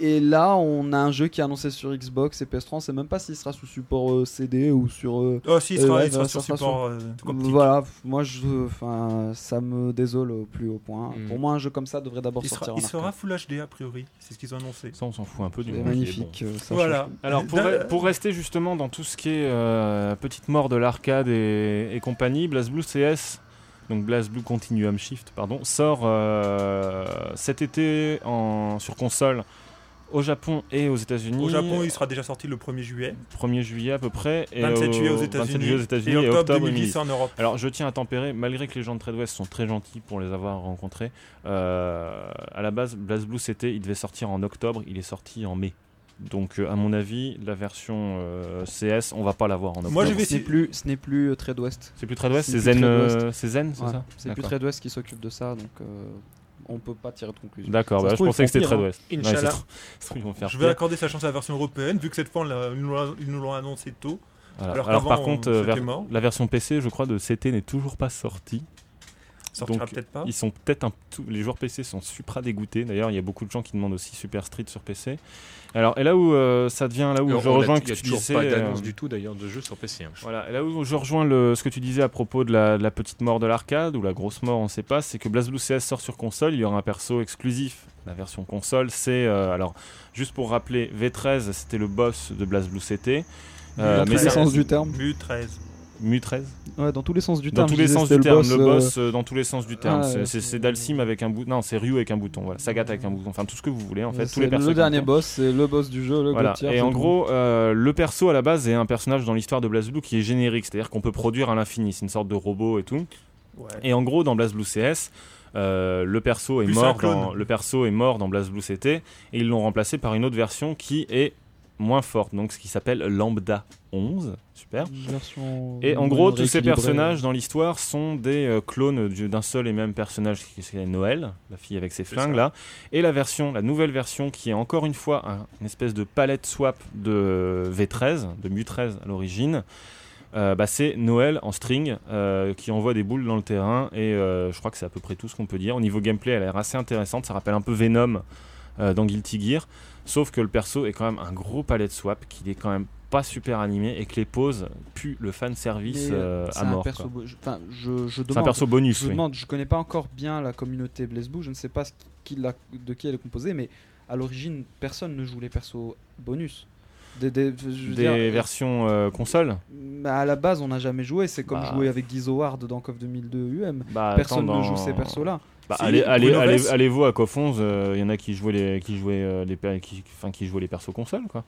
Et là, on a un jeu qui est annoncé sur Xbox et PS3. On sait même pas s'il sera sous support euh, CD ou sur. euh, Oh, si, il Euh, sera, ouais, il sera ça sur support euh, voilà, moi je, enfin, ça me désole au plus haut point. Mm. Pour moi, un jeu comme ça devrait d'abord sortir sera, en il sera. Full HD a priori, c'est ce qu'ils ont annoncé. Ça, on s'en fout un peu du magnifique. euh, ça Voilà. change. Alors pour, pour rester justement dans tout ce qui est euh, petite mort de l'arcade et, et compagnie, BlazBlue CS, donc BlazBlue Continuum Shift, pardon, sort euh, cet été en, sur console au Japon et aux États-Unis. Au Japon, il sera déjà sorti le 1er juillet, 1er juillet à peu près. Et 27 au- juillet aux 27 États-Unis juillet aux États-Unis et et octobre octobre 2010 en Europe. Alors je tiens à tempérer, malgré que les gens de Trade-West sont très gentils pour les avoir rencontrés, euh, à la base BlazBlue c'était, il devait sortir en octobre, il est sorti en mai. Donc euh, à mon avis, la version euh, CS, on va pas l'avoir en octobre. Moi, je vais Ce n'est essayer- plus, ce n'est plus Trade West. C'est plus Trade-West, c'est c'est plus Zen, Trade c'est Zen, c'est Ouais, ça C'est plus. Trade West qui s'occupe de ça, donc euh, on peut pas tirer de conclusion. D'accord, bah, je pensais que c'était font pire, hein. Je vais accorder sa chance à la version européenne, vu que cette fois, ils nous l'ont- annoncé tôt. Voilà. alors par on- contre, euh, c'était ver- mort. la version PC, je crois, de CT n'est toujours pas sortie. Sortira peut-être pas. Ils sont peut-être les joueurs PC sont supra dégoûtés. D'ailleurs, il y a beaucoup de gens qui demandent aussi Super Street sur PC. Alors, et là où euh, ça devient, là où je rejoins ce que tu disais, pas euh, d'annonce du tout d'ailleurs de jeu sur PC. Hein. Voilà, là où je rejoins le, ce que tu disais à propos de la, petite mort de l'arcade ou la grosse mort, on ne sait pas, c'est que BlazBlue CS sort sur console. Il y aura un perso exclusif la version console, c'est euh, alors juste pour rappeler V13, c'était le boss de BlazBlue CT. Euh, mais ça, du terme. V13. Mu13 Ouais, dans tous les sens du terme. Euh, euh, dans tous les sens du terme, ah, le boss, dans tous les sens du terme. C'est Dalsim avec un bouton. Non, c'est Ryu avec un bouton. Voilà, Sagat avec un bouton. Enfin, tout ce que vous voulez, en fait. Tous. Le dernier boss, c'est le boss du jeu, le voilà. Et en gros, euh, le perso à la base est un personnage dans l'histoire de BlazBlue qui est générique, c'est-à-dire qu'on peut produire à l'infini. C'est une sorte de robot et tout. Ouais. Et en gros, dans BlazBlue CS, le perso est mort dans le perso est mort dans BlazBlue CT et ils l'ont remplacé par une autre version qui est moins forte, donc ce qui s'appelle Lambda 11, super. Et en gros, tous ces personnages dans l'histoire sont des euh, clones du- d'un seul et même personnage, qui c'est Noël, la fille avec ses flingues là. Et la version, la nouvelle version, qui est encore une fois un- une espèce de palette swap de V13, de Mu13 à l'origine. euh, bah, c'est Noël en string euh, qui envoie des boules dans le terrain et je crois que c'est à peu près tout ce qu'on peut dire. Au niveau gameplay, elle a l'air assez intéressante. Ça rappelle un peu Venom dans Guilty Gear. Sauf que le perso est quand même un gros palette swap, qu'il est quand même pas super animé et que les poses puent le fan service euh, c'est à mort. C'est un perso bonus, je oui. demande, je connais pas encore bien la communauté BlazBlue, je ne sais pas ce qui l'a- de qui elle est composée, mais à l'origine, personne ne joue les persos bonus. Des, des- je veux Des dire, versions euh, console bah, à la base, on n'a jamais joué. C'est comme Bah. jouer avec Guy Howard dans KOF 2002 UM. bah, Personne attends, ne joue ces persos-là. Bah, Si, allez, allez, Bruno allez, Vess. allez-vous à KOF 11, il y en a qui jouaient les, qui jouaient euh, les, per- qui, enfin, qui jouaient les persos console, quoi.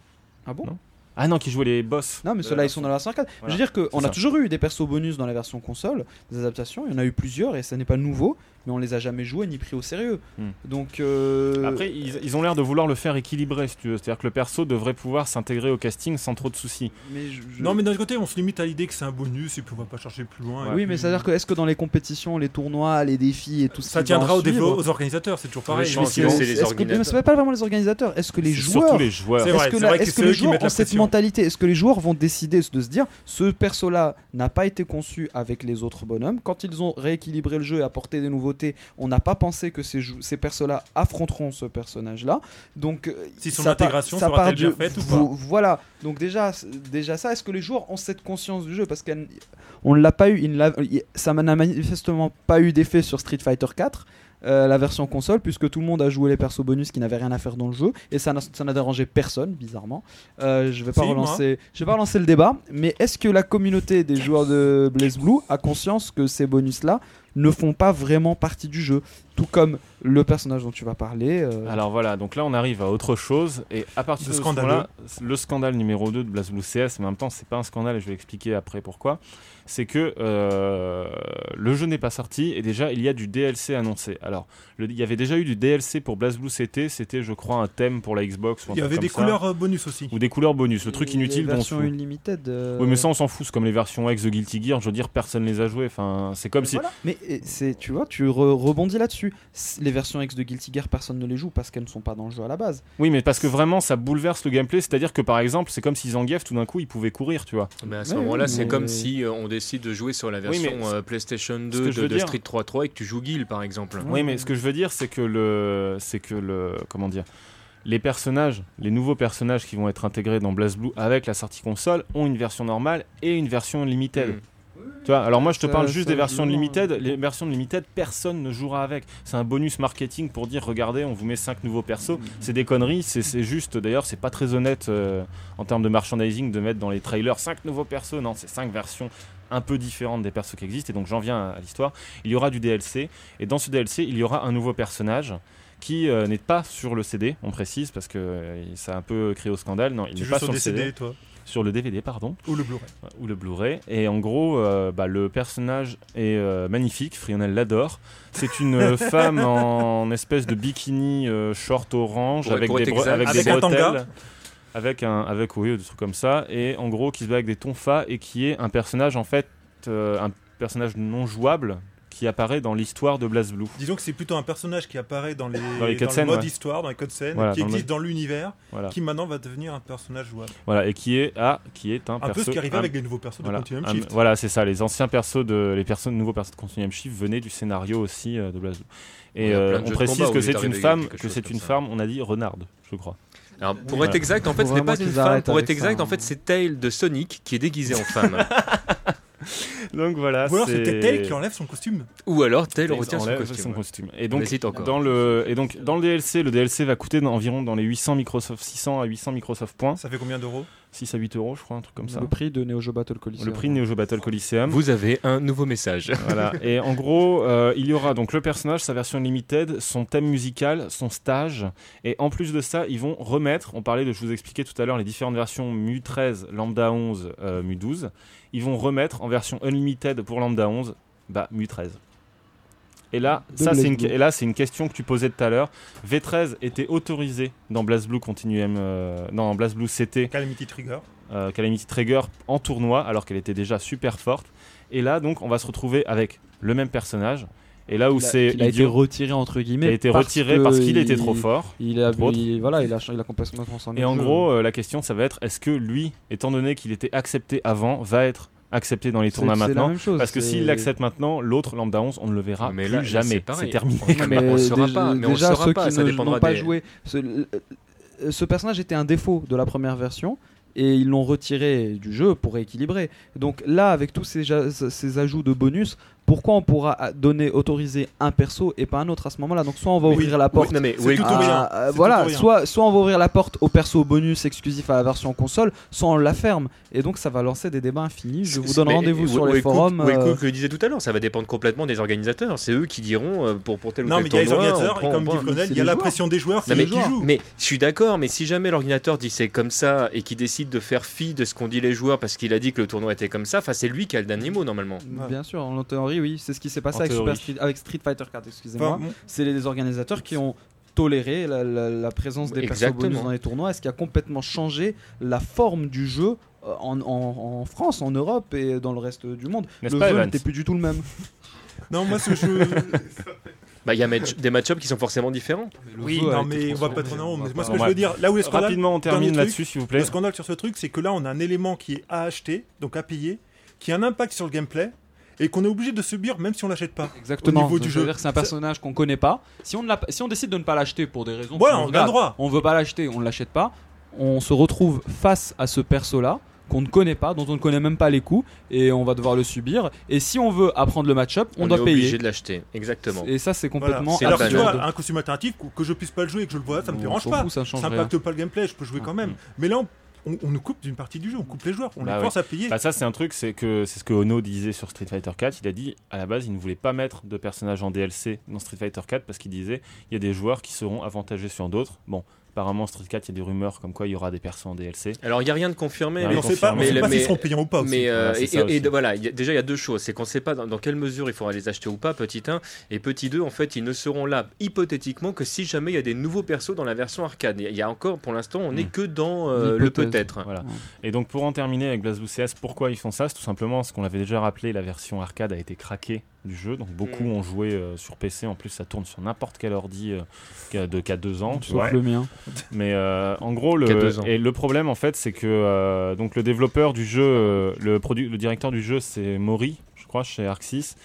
Ah bon Non. Ah non, qui jouaient les boss. Non, mais ceux-là, ils sont dans la version arcade. Voilà, Je veux dire qu'on a toujours eu des persos bonus dans la version console, des adaptations. Il y en a eu plusieurs et ça n'est pas nouveau, mais on les a jamais joués ni pris au sérieux. Hmm. Donc. euh, Après, ils, ils ont l'air de vouloir le faire équilibré, si tu veux. C'est-à-dire que le perso devrait pouvoir s'intégrer au casting sans trop de soucis. mais je- je- Non, mais d'un autre côté, on se limite à l'idée que c'est un bonus et puis on va pas chercher plus loin. Oui, mais c'est-à-dire que est-ce que dans les compétitions, les tournois, les défis et tout ce Ça en tiendra aux, aux organisateurs, c'est toujours pareil. je Mais pense c'est- que est-ce c'est les que- mais organisateurs. c'est pas vraiment les organisateurs. Est-ce que les joueurs Surtout les joueurs. Est-ce que, la- vrai que que les joueurs ont cette pression. mentalité Est-ce que les joueurs vont décider de se dire ce perso-là n'a pas été conçu avec les autres bonhommes Quand ils ont rééquilibré le jeu et apporté des on n'a pas pensé que ces, ces persos-là affronteront ce personnage-là. Donc, euh, Si son intégration ça part bien faite ou pas? Voilà. Donc déjà, ça. Est-ce que les joueurs ont cette conscience du jeu? Parce qu'on ne l'a pas eu. il ne ça n'a manifestement pas eu d'effet sur Street Fighter 4. euh, la version console, puisque tout le monde a joué les persos bonus qui n'avaient rien à faire dans le jeu, et ça n'a dérangé personne, bizarrement. Euh, je vais pas relancer, je vais pas relancer le débat, mais est-ce que la communauté des joueurs de Blaze Blue a conscience que ces bonus-là ne font pas vraiment partie du jeu, tout comme le personnage dont tu vas parler. euh, Alors voilà, donc là on arrive à autre chose et à partir Le de ce moment-là, le scandale numéro 2 de BlazBlue CS, mais en même temps c'est pas un scandale et je vais expliquer après pourquoi, c'est que euh, le jeu n'est pas sorti et déjà il y a du DLC annoncé. Alors le- il y avait déjà eu du DLC pour BlazBlue CT, c'était je crois un thème pour la Xbox ou un Il y avait comme des ça. couleurs euh, bonus aussi. ou des couleurs bonus, le truc inutile dont on se versions fout. Unlimited. euh, Oui mais ça on s'en fout, c'est comme les versions X de Guilty Gear, je veux dire personne les a jouées, enfin c'est comme si... Voilà. Mais c'est, tu vois, tu re- rebondis là-dessus. Les versions X de Guilty Gear, personne ne les joue parce qu'elles ne sont pas dans le jeu à la base. Oui mais parce que vraiment ça bouleverse le gameplay, c'est-à-dire que par exemple c'est comme si Zangief tout d'un coup il pouvait courir tu vois. Mais à ce Ouais, moment-là, oui, c'est mais- comme si euh, on décide de jouer sur la version euh, PlayStation que 2 je de, de dire- Street 3.3 et que tu joues Guile par exemple. Oui, mais ce que je veux dire, c'est que le, c'est que le, comment dire, les personnages, les nouveaux personnages qui vont être intégrés dans BlazBlue avec la sortie console ont une version normale et une version limited. Mm. Tu vois, alors moi je te Ça- parle juste ça, des versions évidemment. limited. Les versions limited, personne ne jouera avec. C'est un bonus marketing pour dire regardez, on vous met 5 nouveaux persos. C'est des conneries, c'est c'est juste. D'ailleurs, c'est pas très honnête euh, en termes de merchandising de mettre dans les trailers 5 nouveaux persos. Non, c'est 5 versions un peu différentes des persos qui existent. Et donc j'en viens à, à l'histoire. Il y aura du DLC. Et dans ce DLC, il y aura un nouveau personnage qui euh, n'est pas sur le CD, on précise, parce que euh, ça a un peu créé au scandale. Non, il Tu n'est pas sur sur le CD, CD, toi? Sur le DVD, pardon Ou le Blu-ray. ou le Blu-ray. Et en gros, euh, bah, le personnage est euh, magnifique, Frionel l'adore. C'est une euh, femme en espèce de bikini euh, short orange Pour- avec pour des, être bre- exact, avec avec des un tanga. bretelles. Avec un, avec oui, des trucs comme ça, et en gros qui se bat avec des tonfas et qui est un personnage en fait, euh, un personnage non jouable qui apparaît dans l'histoire de BlazBlue. Disons que c'est plutôt un personnage qui apparaît dans les, Dans les le cutscenes, mode ouais. histoire, dans les cutscenes, Voilà, qui dans le existe dans l'univers, Voilà, qui maintenant va devenir un personnage jouable. voilà, et qui est ah, qui est un, Un peu perso- ce qui arrivait un- avec les nouveaux persos Voilà, de Continuum un- Shift. voilà, c'est ça. Les anciens persos de, les nouveaux persos de Continuum Shift venaient du scénario aussi euh, de BlazBlue. Et euh, on jeux de précise que c'est une femme, que c'est une femme. On a dit renarde, je crois. Alors pour être exact, en fait, ce n'est pas une femme. Pour être ça, exact, en hein. fait, c'est Tail de Sonic qui est déguisé en femme. Donc voilà. Ou alors c'est peut-être qui enlève son costume. Ou alors Tails retient son costume. son ouais. costume. Et On donc hésite encore. dans le et donc dans le DLC, le DLC va coûter environ dans les 800 Microsoft 600 à 800 Microsoft points, Ça fait combien d'euros? 6 à 8 euros, je crois, un truc comme ça. Le prix de Neo Geo Battle Coliseum. Le prix de Neo Geo Battle Coliseum. Vous avez un nouveau message. Voilà. Et en gros, euh, il y aura donc le personnage, sa version limited, son thème musical, son stage. Et en plus de ça, ils vont remettre, on parlait de, je vous expliquais tout à l'heure, les différentes versions Mu 13, Lambda 11, euh, Mu 12. Ils vont remettre en version unlimited pour Lambda 11, bah, Mu 13. Et là, De ça, c'est une, BlazBlue. et là, c'est une question que tu posais tout à l'heure. V13 était autorisé dans BlazBlue Continuum, euh, dans BlazBlue CT, Calamity Trigger. euh, Calamity Trigger en tournoi alors qu'elle était déjà super forte. Et là donc on va se retrouver avec le même personnage. Et là où Il a- c'est il a été retiré entre il guillemets. a été parce retiré parce qu'il était il- trop fort. Il a, il- voilà, il a, il a complètement transformé. Et en jeu. gros euh, la question ça va être est-ce que lui, étant donné qu'il était accepté avant, va être accepté dans les tournois maintenant même chose, Parce que s'il l'accepte maintenant, l'autre Lambda 11, on ne le verra Mais plus là, jamais. c'est terminé. On- Mais on saura déjà, pas, mais on déjà, saura ceux pas, qui ne- n'ont pas des- joué. ce- ce personnage était un défaut de la première version et ils l'ont retiré du jeu pour rééquilibrer. Donc là, avec tous ces, ces ajouts de bonus, pourquoi on pourra donner, autoriser un perso et pas un autre à ce moment-là? Donc soit on va Oui. ouvrir la porte Oui, non, mais oui, à- euh, C'est voilà, soit, soit on va ouvrir la porte au perso bonus exclusif à la version console, soit on la ferme. Et donc ça va lancer des débats infinis. Je vous donne rendez-vous euh, sur les forums. euh, Waycook le disait tout à l'heure, ça va dépendre complètement des organisateurs. C'est eux qui diront euh, pour, pour tel ou Non, tel mais il y a les organisateurs, prend- et comme dit c'est il y a la joueurs. pression des joueurs, c'est Non, mais, qui jouent. mais je suis d'accord, mais si jamais l'ordinateur dit c'est comme ça et qu'il décide de faire fi de ce qu'ont dit les joueurs parce qu'il a dit que le tournoi était comme ça, enfin c'est lui qui a le dernier mot normalement. Bien sûr, en théorie, oui, c'est ce qui s'est passé avec. Super Street, avec Street Fighter 4, excusez-moi. Bon, c'est les organisateurs qui ont toléré la, la- la présence des bonus dans les tournois, et ce qui a complètement changé la forme du jeu euh, en, en- en France, en Europe et dans le reste du monde. Le jeu n'était plus du tout le même. Non, moi, ce jeu. Bah il y a match- des match-ups qui sont forcément différents. Oui, non, mais on va pas transformé, en haut. Moi, ce que je veux dire, là où est le scandale, Rapidement, on termine là-dessus, s'il vous plaît. le scandale sur ce truc, c'est que là, on a un élément qui est à acheter, donc à payer, qui a un impact sur le gameplay, et qu'on est obligé de subir même si on l'achète pas. Exactement. Au niveau du jeu. c'est un personnage qu'on connaît pas. Si on, ne l'a pas- si on décide de ne pas l'acheter pour des raisons. Voilà, on a le regardent, droit. On veut pas l'acheter, on ne l'achète pas. On se retrouve face à ce perso-là qu'on ne connaît pas, dont on ne connaît même pas les coups, et on va devoir le subir. Et si on veut apprendre le match-up, on, On, doit est payer. obligé de l'acheter. Exactement. Et ça, c'est Voilà. complètement C'est Alors que tu vois, un costume alternatif, que- je puisse pas le jouer et que je le vois, ça me dérange pas. ça change Ça impacte pas le gameplay, je peux jouer quand même. Mais là, on, on- on nous coupe d'une partie du jeu, on coupe les joueurs, on Bah les force à payer. Bah ça c'est un truc, c'est que c'est ce que Ono disait sur Street Fighter 4. Il a dit à la base il ne voulait pas mettre de personnages en DLC dans Street Fighter 4 parce qu'il disait il y a des joueurs qui seront avantagés sur d'autres. Bon, apparemment Street 4 il y a des rumeurs comme quoi il y aura des persos en DLC. Alors il y a rien de confirmé. Mais mais mais on sait pas, on confirmé. sait Mais- pas mais- s'ils seront payants ou pas aussi. Mais euh, et, voilà, il y a- déjà il y a deux choses, c'est qu'on ne sait pas dans, dans quelle mesure il faudra les acheter ou pas, petit 1, et petit 2, en fait, ils ne seront là hypothétiquement que si jamais il y a des nouveaux persos dans la version arcade. Il y a encore, pour l'instant, on n'est Mm. que dans euh, le peut-être. Voilà. Et donc pour en terminer avec BlazBlue CS, pourquoi ils font ça? C'est tout simplement ce qu'on l'avait déjà rappelé, la version arcade a été craquée du jeu, donc beaucoup Mm. ont joué euh, sur PC. En plus, ça tourne sur n'importe quel ordi euh, qui a de a deux ans. tu Sauf le mien. Mais euh, en gros, le, et le problème en fait, c'est que euh, donc le développeur du jeu, euh, le, le directeur du jeu, c'est Mori, je crois, chez Arc 6,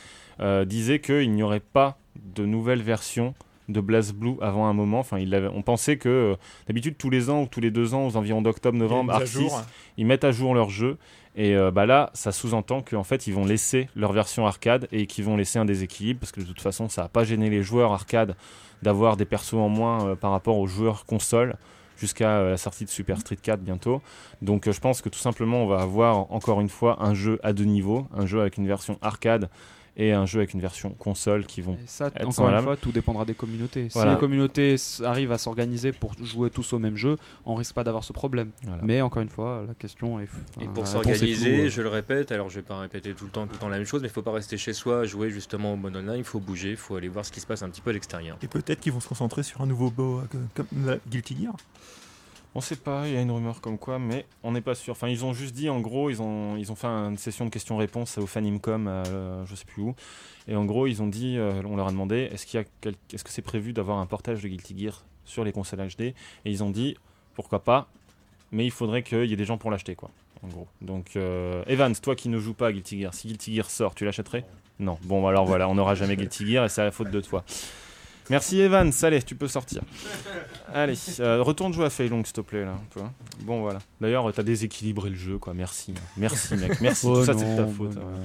euh, disait qu'il n'y aurait pas de nouvelle version de BlazBlue avant un moment. Enfin, il avait- on pensait que euh, d'habitude tous les ans ou tous les deux ans, aux environs d'octobre-novembre, Mise à Arc 6 jour. ils mettent à jour leur jeu. Et euh, bah là, ça sous-entend qu'en fait, ils vont laisser leur version arcade et qu'ils vont laisser un déséquilibre parce que de toute façon, ça n'a pas gêné les joueurs arcade d'avoir des persos en moins euh, par rapport aux joueurs console jusqu'à euh, la sortie de Super Street 4 bientôt. Donc je pense que tout simplement, on va avoir encore une fois un jeu à deux niveaux, un jeu avec une version arcade et un jeu avec une version console qui vont Et ça, être encore une fois, tout dépendra des communautés. Voilà. Si les communautés arrivent à s'organiser pour jouer tous au même jeu, on risque pas d'avoir ce problème. Voilà. Mais encore une fois, la question est. Et pour s'organiser, je le répète, alors je vais pas répéter tout le temps, tout le temps la même chose, mais il faut pas rester chez soi, jouer justement au mode online, il faut bouger, il faut aller voir ce qui se passe un petit peu à l'extérieur. Et peut-être qu'ils vont se concentrer sur un nouveau beau euh, comme la Guilty Gear. On sait pas, il y a une rumeur comme quoi, mais on n'est pas sûr. Enfin, ils ont juste dit, en gros, ils ont, ils ont fait une session de questions-réponses au Fanimcom, euh, je sais plus où. Et en gros, ils ont dit, euh, on leur a demandé, est-ce qu'il est-ce que c'est prévu d'avoir un portage de Guilty Gear sur les consoles HD Et ils ont dit, pourquoi pas, mais il faudrait qu'il y ait des gens pour l'acheter, quoi. En gros. Donc, euh, Evans, toi qui ne joues pas à Guilty Gear, si Guilty Gear sort, tu l'achèterais? Non. Bon, alors voilà, on n'aura jamais Guilty Gear et c'est à la faute de toi. Merci Evans, allez, tu peux sortir. Allez, euh, retourne jouer à Feilong s'il te plaît là. tu vois. Bon voilà. D'ailleurs, t'as déséquilibré le jeu quoi. Merci, merci mec, merci. Oh Tout ça c'est de ta faute. bah non.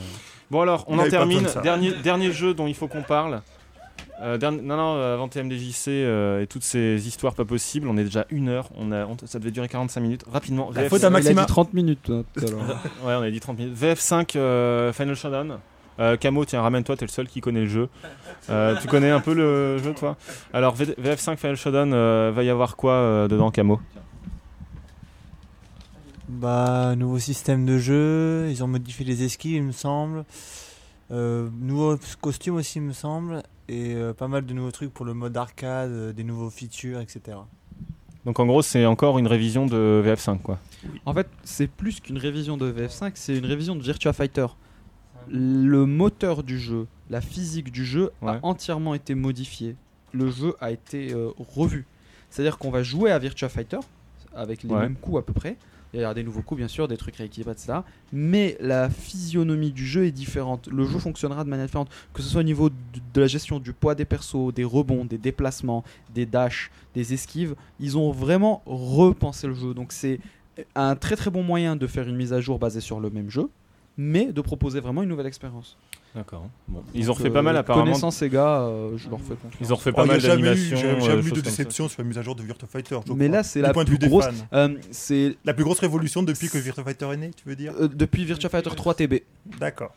Bon alors, on Il en termine. de. Dernier, dernier jeu dont il faut qu'on parle. Euh, non, non, euh, avant TMDJC euh, et toutes ces histoires pas possibles, on est déjà une heure. On a, on- ça devait durer 45 minutes. Rapidement. La VF faute à Il a Maxima. dit 30 minutes hein, tout à l'heure. Ouais, on a dit 30 minutes. VF5 euh, Final Showdown. Euh, Camo, tiens, ramène-toi, t'es le seul qui connaît le jeu. Euh, tu connais un peu le jeu, toi? Alors, V- VF5 Final Showdown, euh, va y avoir quoi euh, dedans, Camo? Bah, nouveau système de jeu, ils ont modifié les esquives, il me semble. Euh, nouveau costume aussi, il me semble. Et euh, pas mal de nouveaux trucs pour le mode arcade, des nouveaux features, etc. Donc, en gros, c'est encore une révision de VF5, quoi. En fait, c'est plus qu'une révision de VF5, c'est une révision de Virtua Fighter. Le moteur du jeu, la physique du jeu Ouais. a entièrement été modifié. Le jeu a été euh, revu. C'est-à-dire qu'on va jouer à Virtua Fighter avec les Ouais. mêmes coups à peu près. Il y a des nouveaux coups, bien sûr, des trucs rééquilibrés, etc. Mais la physionomie du jeu est différente. Le jeu fonctionnera de manière différente, que ce soit au niveau de, de la gestion du poids des persos, des rebonds, des déplacements, des dashs, des esquives. Ils ont vraiment repensé le jeu. Donc c'est un très très bon moyen de faire une mise à jour basée sur le même jeu, mais de proposer vraiment une nouvelle expérience. D'accord. Bon. Ils ont refait pas euh, mal apparemment. Connaissant Sega, euh, je leur fais confiance. Ils ont refait Oh, pas mal jamais eu- d'animations. J'ai euh, jamais eu choses de déception sur la mise à jour de Virtua Fighter. je Mais crois. là, c'est la plus grosse. euh, c'est La plus grosse révolution depuis que Virtua Fighter est né, tu veux dire? Euh, depuis Virtua Fighter 3 TB. D'accord.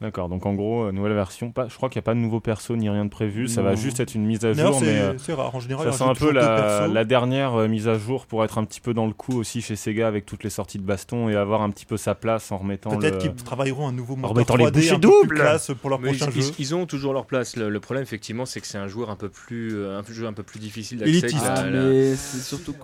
D'accord. Donc en gros, euh, nouvelle version. Pas, je crois qu'il n'y a pas de nouveau perso ni rien de prévu. Ça va juste être une mise à jour, mais. euh, c'est rare. En général, Ça sent un peu la, dernière euh, mise à jour pour être un petit peu dans le coup aussi chez Sega avec toutes les sorties de baston et avoir un petit peu sa place en remettant Peut-être le... qu'ils travailleront un nouveau moteur remettant les 3D bouchées un peu plus classe pour leur Mais prochain ils, jeu. ils- ils ont toujours leur place. Le, le problème, effectivement, c'est que c'est un joueur un peu plus, un jeu un peu plus difficile d'accès Ah, la- mais c'est surtout.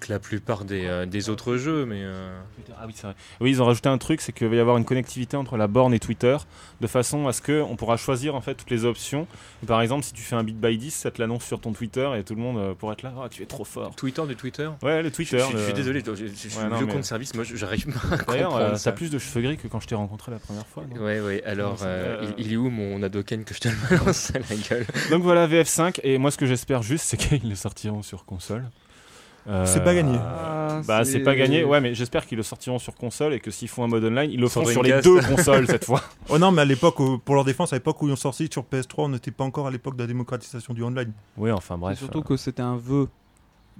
Que la plupart des, euh, des autres jeux. Mais euh, Ah oui, c'est vrai. Oui, ils ont rajouté un truc, c'est qu'il va y avoir une connectivité entre la borne et Twitter, de façon à ce que on pourra choisir en fait toutes les options. Par exemple, si tu fais un bit by 10, ça te l'annonce sur ton Twitter et tout le monde euh, pourra être là. Ah, tu es trop fort. Twitter du Twitter? Ouais, le Twitter. je- je le- suis désolé, je, je- je suis Ouais, non, vieux mais- compte service. Moi, je- j'arrive pas à D'ailleurs, comprendre euh, ça. t'as plus de cheveux gris que quand je t'ai rencontré la première fois. non? Ouais, ouais. Alors, euh, euh, il, il est où mon Adoken que je te le balance à la gueule? Donc voilà, VF5. Et moi, ce que j'espère juste, c'est qu'ils le sortiront sur console. Euh, C'est pas gagné. Ah, Bah, c'est pas gagné. Ouais, mais j'espère qu'ils le sortiront sur console et que s'ils font un mode online, ils le feront sur les deux consoles cette fois. Oh non, mais à l'époque, pour leur défense, à l'époque où ils ont sorti sur PS3, on n'était pas encore à l'époque de la démocratisation du online. Oui, enfin bref. surtout euh, que c'était un vœu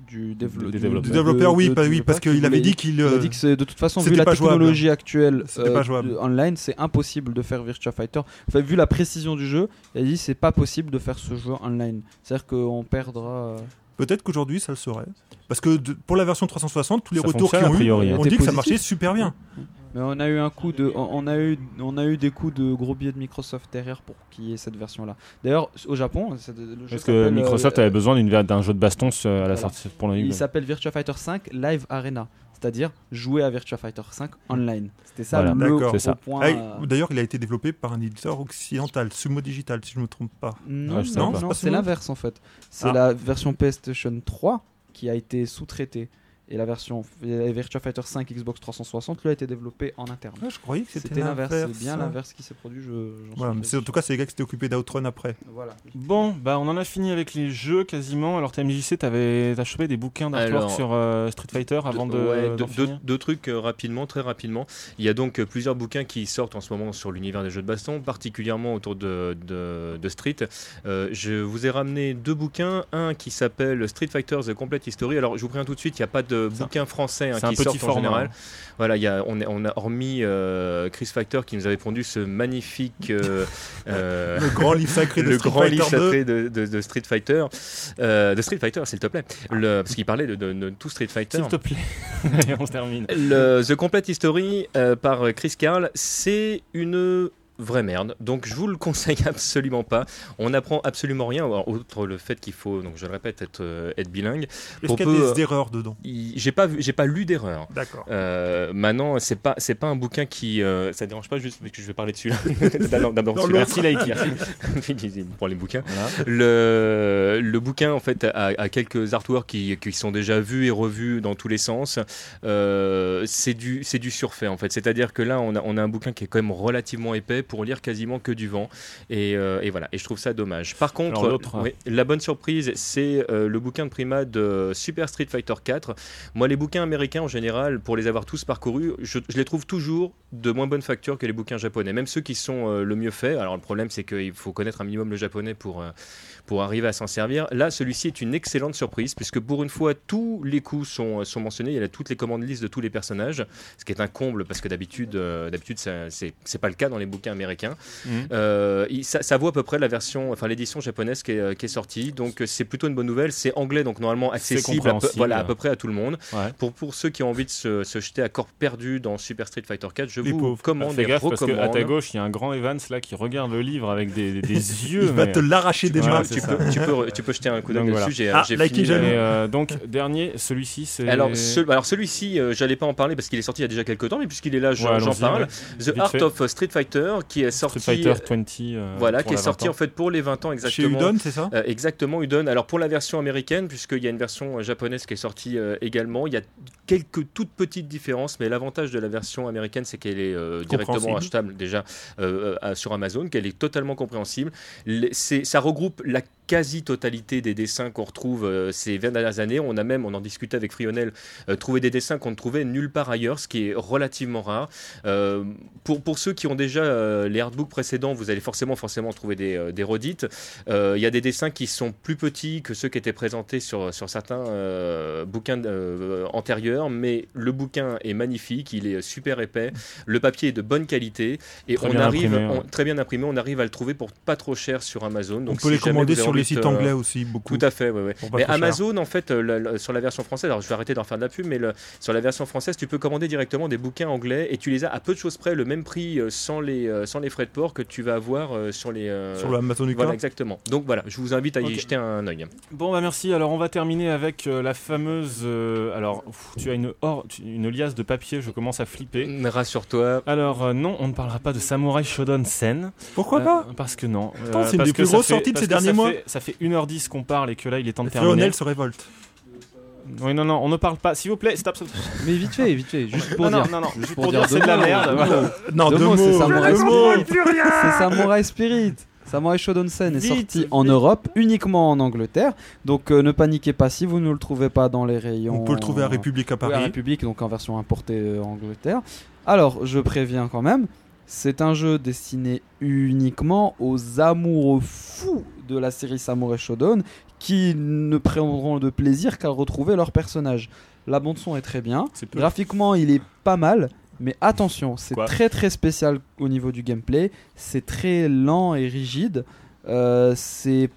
du, dévelop- Des du- développeurs. Du De- développeur, oui, de- pas- du oui, développeur parce qu'il avait dit qu'il. Il a euh, dit que de toute façon, vu la pas jouable. technologie actuelle C'était pas jouable. de- online, c'est impossible de faire Virtua Fighter. Enfin, vu la précision du jeu, il a dit c'est pas possible de faire ce jeu online. C'est-à-dire qu'on perdra. euh, Peut-être qu'aujourd'hui ça le serait. Parce que de- pour la version 360, tous les Ça retours qu'ils a ont priori, hein. on dit que ça marchait super bien. Mais on a eu un coup de, on a eu, on a eu des coups de gros billets de Microsoft derrière pour qu'il y ait cette version-là. D'ailleurs, au Japon, c'est- le jeu Parce que s'appelle, Microsoft euh, avait besoin d'une- d'un jeu de baston euh, à la Voilà. sortie pour le Il s'appelle Virtua Fighter 5 Live Arena, c'est-à-dire jouer à Virtua Fighter 5 online. C'était ça Voilà. le D'accord. gros C'est ça. point. Ah, euh, D'ailleurs, il a été développé par un éditeur occidental, Sumo Digital, si je ne me trompe pas. Non, savais non, C'est l'inverse en fait. C'est Ah. la version PlayStation 3 qui a été sous-traitée et la version la Virtua Fighter 5 Xbox 360 lui a été développée en interne. Je croyais que c'était l'inverse, c'est bien l'inverse qui s'est produit. Je, Voilà, mais en tout cas, c'est les gars qui s'étaient occupés d'Outrun après. Voilà. Bon, bah on en a fini avec les jeux quasiment. Alors TMJC, t'as chopé des bouquins d'artwork sur euh, Street Fighter avant de. Ouais, deux, trucs euh, rapidement, très rapidement. Il y a donc euh, plusieurs bouquins qui sortent en ce moment sur l'univers des jeux de baston, particulièrement autour de, de- de Street. Euh, je vous ai ramené deux bouquins, un qui s'appelle Street Fighter The Complete History. Alors je vous préviens tout de suite, il n'y a pas de C'est un- bouquin français hein, qui petit sort en format, général. hein. Voilà, il y a, on, a hormis euh, Chris Factor qui nous avait pondu ce magnifique euh, euh, Le grand livre sacré de le Street grand Fighter livre 2. sacré de, de- de Street Fighter, euh, de Street Fighter, s'il te plaît, le, parce qu'il parlait de, de- de tout Street Fighter. S'il te plaît. Et on se termine. Le The Complete History par Chris Carl, c'est une vraie merde. Donc je vous le conseille absolument pas. On n'apprend absolument rien, outre le fait qu'il faut, donc je le répète, être, euh, être bilingue. Est-ce qu'il y a des euh, erreurs dedans? J'ai pas, j'ai pas lu d'erreur. D'accord. Euh, maintenant, c'est pas, c'est pas un bouquin qui, euh, ça dérange pas juste que je vais parler dessus là. D'abord, celui-là. Il prend les bouquins. Voilà. Le, le bouquin, en fait, a, a quelques artworks qui, qui sont déjà vus et revus dans tous les sens. Euh, c'est du, c'est du surfait, en fait. C'est-à-dire que là, on a, on a un bouquin qui est quand même relativement épais pour lire quasiment que du vent. Et, euh, et voilà. Et je trouve ça dommage. Par contre, Alors, l'autre, oui, la bonne surprise, c'est euh, le bouquin de Prima de Super Street Fighter 4. Moi, les bouquins américains, en général, pour les avoir tous parcourus, je, je les trouve toujours de moins bonne facture que les bouquins japonais. Même ceux qui sont euh, le mieux faits. Alors, le problème, c'est qu'il faut connaître un minimum le japonais pour, euh, pour arriver à s'en servir. Là, celui-ci est une excellente surprise, puisque pour une fois, tous les coups sont, sont mentionnés. Il y a toutes les commandes listes de tous les personnages, ce qui est un comble, parce que d'habitude, euh, d'habitude c'est pas le cas dans les bouquins américains. Euh, il- ça, ça vaut à peu près la version, enfin l'édition japonaise qui est, euh, qui est sortie. Donc euh, c'est plutôt une bonne nouvelle. C'est anglais, donc normalement accessible, à peu, voilà, à peu près à tout le monde. Ouais. Pour, pour ceux qui ont envie de se, se jeter à corps perdu dans Super Street Fighter 4, je Les vous pauvres. commande Fais et gaffe parce recommande. qu'à ta gauche, il y a un grand Evans là qui regarde le livre avec des, des- des yeux. Il va te l'arracher des mains. tu, peux, tu, peux, tu peux jeter un coup d'œil dessus. voilà. J'ai Ah, j'ai like fini et euh, donc, dernier, celui-ci, c'est. Alors, ce- alors celui-ci, euh, j'allais pas en parler parce qu'il est sorti il y a déjà quelques temps, mais puisqu'il est là, j'en Ouais, j'en allons-y, parle. ouais. The Art fait. of Street Fighter, qui est sorti. Street Fighter 20. euh, voilà, pour qui est sorti 20 ans. en fait pour les 20 ans Chez exactement. Udon, c'est ça? Euh, exactement, Udon. Alors pour la version américaine, puisqu'il y a une version euh, japonaise qui est sortie euh, également, il y a quelques toutes petites différences, mais l'avantage de la version américaine, c'est qu'elle est euh, directement achetable déjà euh, euh, sur Amazon, qu'elle est totalement compréhensible. Les- ça regroupe la quasi-totalité des dessins qu'on retrouve euh, ces 20 dernières années. On a même, on en discutait avec Frionel, trouvé des dessins qu'on ne trouvait nulle part ailleurs, ce qui est relativement rare. Pour, pour ceux qui ont déjà les artbooks précédents, vous allez forcément, forcément trouver des, des redites. Il y a des dessins qui sont plus petits que ceux qui étaient présentés sur, sur certains bouquins antérieurs, mais le bouquin est magnifique, il est super épais, le papier est de bonne qualité et Très on arrive, imprimé, ouais. on- très bien imprimé, on arrive à le trouver pour pas trop cher sur Amazon. On peut si les commander sur les sites de- anglais aussi, beaucoup. Tout à fait, ouais, Mais cher. Amazon, en fait, euh, le- le- sur la version française, alors je vais arrêter d'en faire de la pub, mais le- sur la version française, tu peux commander directement des bouquins anglais et tu les as à peu de choses près, le même prix euh, sans les, euh, sans les frais de port que tu vas avoir euh, sur les. euh, Sur le Amazon UK. Voilà, exactement. Donc voilà, je vous invite à y jeter un œil. Bon, bah merci. Alors, on va terminer avec euh, la fameuse. euh, alors, pff, tu as une, or- tu- une liasse de papier, je commence à flipper. Alors, euh, non, on ne parlera pas de Samurai Shodown Sen. Pourquoi Euh, pas Parce que non. Attends, c'est une des plus grosses sorties de ces que ça derniers mois. fait- Ça fait 1h10 qu'on parle et que là, il est temps de terminer. Frionel se révolte. Oui, non, non, on ne parle pas. S'il vous plaît, stop, stop. Mais vite fait, vite fait, juste pour non, dire. non, non, non, juste pour pour dire dire c'est de la merde. deux voilà. Non, Deux deux mots, c'est. Samurai. Spirit. C'est Samurai Spirit. Samurai Shodown Sen est Vite, sorti vite. en Europe, uniquement en Angleterre. Donc euh, ne paniquez pas si vous ne le trouvez pas dans les rayons. On peut le trouver à République à Oui, à Paris. République, donc en version importée euh, Angleterre. Alors, je préviens quand même, c'est un jeu destiné uniquement aux amoureux fous de la série Samurai Shodown qui ne prendront de plaisir qu'à retrouver leur personnage. La bande son est très bien, graphiquement il est pas mal, mais attention, c'est très très spécial au niveau du gameplay, c'est très lent et rigide, Euh, c'est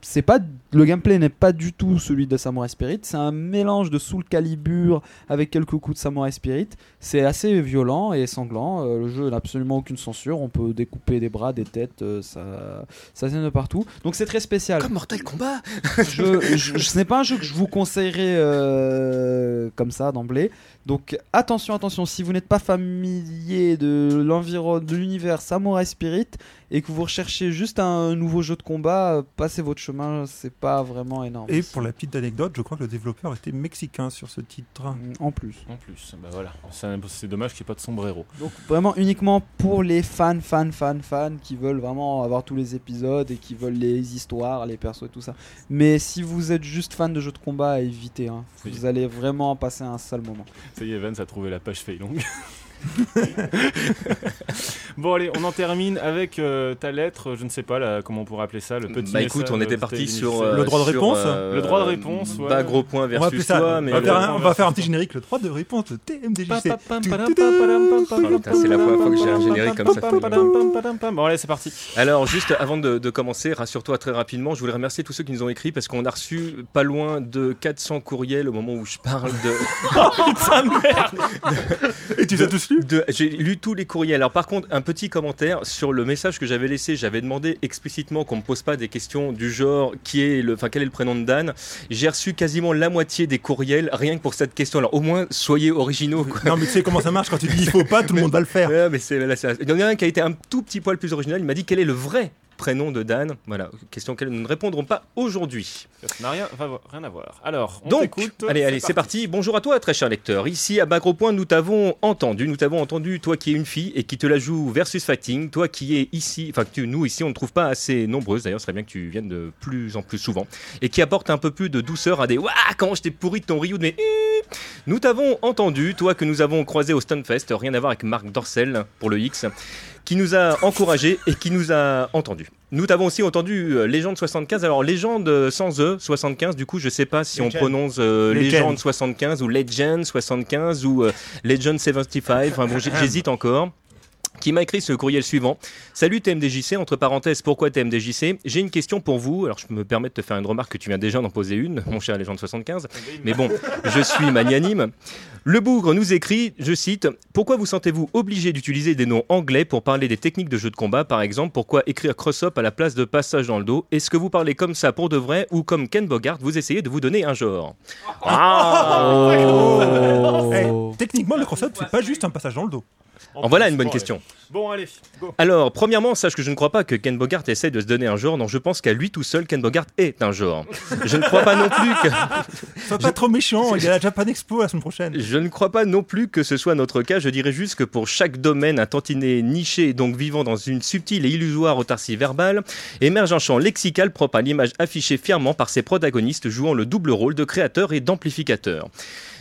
c'est pas le gameplay n'est pas du tout celui de Samurai Spirit, c'est un mélange de Soul Calibur avec quelques coups de Samurai Spirit. C'est assez violent et sanglant. Euh, le jeu n'a absolument aucune censure. On peut découper des bras, des têtes, euh, ça ça vient de partout. Donc c'est très spécial. Comme Mortal Kombat je, je- ce n'est pas un jeu que je vous conseillerais euh, comme ça d'emblée. Donc attention, attention, si vous n'êtes pas familier de l'environnement, de l'univers Samurai Spirit et que vous recherchez juste un nouveau jeu de combat, passez votre chemin, c'est pas vraiment énorme. Et pour la petite anecdote, je crois que le développeur était mexicain sur ce titre. En plus. En plus, bah voilà. C'est dommage qu'il n'y ait pas de sombrero. Donc vraiment uniquement pour les fans, fans, fans, fans qui veulent vraiment avoir tous les épisodes et qui veulent les histoires, les persos et tout ça. Mais si vous êtes juste fan de jeux de combat, évitez. hein. Oui. Vous allez vraiment passer un sale moment. Ça y est, Evans a trouvé la page Feilong. bon allez, on en termine avec euh, ta lettre, je ne sais pas là, comment on pourrait appeler ça, le petit Bah écoute, on était parti sur euh, Le droit de sur, réponse euh, Le droit de réponse, ouais. Pas gros point On va versus ça. toi, on, mais va faire le- un, on va faire un petit générique, le droit de réponse TMDJC. Oh, putain, c'est la première fois que j'ai un générique comme ça. Bon allez, c'est parti. Alors, juste avant de, de commencer, rassure-toi très rapidement, je voulais remercier tous ceux qui nous ont écrit parce qu'on a reçu pas loin de 400 courriels au moment où je parle de. Et tu les as tous de- J'ai lu tous les courriels. Alors, par contre, un petit commentaire sur le message que j'avais laissé. J'avais demandé explicitement qu'on me pose pas des questions du genre qui est le, enfin, quel est le prénom de Dan. J'ai reçu quasiment la moitié des courriels rien que pour cette question. Alors, au moins, soyez originaux. Quoi. Non, mais tu sais comment ça marche quand tu dis il faut pas, tout le monde va le faire. Ouais, mais c'est, là, c'est- Il y en a un qui a été un tout petit poil plus original. Il m'a dit quel est le vrai prénom de Dan. Voilà, question auquel nous ne répondrons pas aujourd'hui. Ça n'a rien, rien à voir. Alors, on Donc, t'écoute. allez, allez, c'est parti. Bonjour à toi, très cher lecteur. Ici, à Bagro Point, nous t'avons entendu. Nous t'avons entendu, toi qui es une fille et qui te la joue versus fighting. Toi qui es ici, enfin, nous ici, on ne trouve pas assez nombreuses. D'ailleurs, ce serait bien que tu viennes de plus en plus souvent. Et qui apporte un peu plus de douceur à des Waouh, comment je t'ai pourri de ton Ryu, mais. hum. Nous t'avons entendu, toi que nous avons croisé au Stunfest, rien à voir avec Marc Dorcel pour le X, qui nous a encouragé et qui nous a entendu. Nous t'avons aussi entendu euh, Légende 75. Alors, Légende sans E, 75, du coup, je sais pas si on prononce euh. Légende 75 ou Legend 75 ou euh, Legend 75. Enfin bon, j'- j'hésite encore. Qui m'a écrit ce courriel suivant. Salut TMDJC, entre parenthèses, pourquoi TMDJC J'ai une question pour vous. Alors, je me permets de te faire une remarque que tu viens déjà d'en poser une, mon cher Légende 75. Mais bon, je suis magnanime. Le bougre nous écrit, je cite, Pourquoi vous sentez-vous obligé d'utiliser des noms anglais pour parler des techniques de jeu de combat? Par exemple, pourquoi écrire cross-up à la place de passage dans le dos? Est-ce que vous parlez comme ça pour de vrai ou comme Ken Bogart, vous essayez de vous donner un genre? Ah Eh, techniquement, le cross-up, c'est pas juste un passage dans le dos. En voilà une bonne Bon, question. Bon, allez, go. Alors, premièrement, sache que je ne crois pas que Ken Bogart essaie de se donner un genre, non, je pense qu'à lui tout seul, Ken Bogart est un genre. Je ne crois pas non plus que... Sois pas trop méchant, il y a la Japan Expo la semaine prochaine. Je ne crois pas non plus que ce soit notre cas. Je dirais juste que pour chaque domaine, un tantinet niché, donc vivant dans une subtile et illusoire autarcie verbale, émerge un champ lexical propre à l'image affichée fièrement par ses protagonistes jouant le double rôle de créateur et d'amplificateur.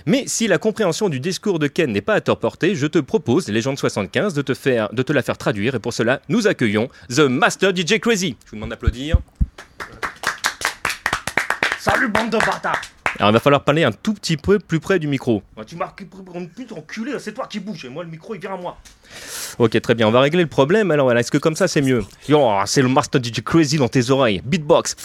Mais si la compréhension du discours de Ken n'est pas à tort portée, je te propose, Légende 75, de te, faire, de te la faire traduire. Et pour cela, nous accueillons The Master DJ Crazy. Je vous demande d'applaudir. Salut bande de bâtards Alors, il va falloir parler un tout petit peu plus près du micro. Bah, Tu m'as une pute enculé, c'est toi qui bouge et moi le micro il vient à moi. Ok, très bien, on va régler le problème. Alors voilà, est-ce que comme ça c'est mieux? Yo, c'est le Master DJ Crazy dans tes oreilles. Beatbox.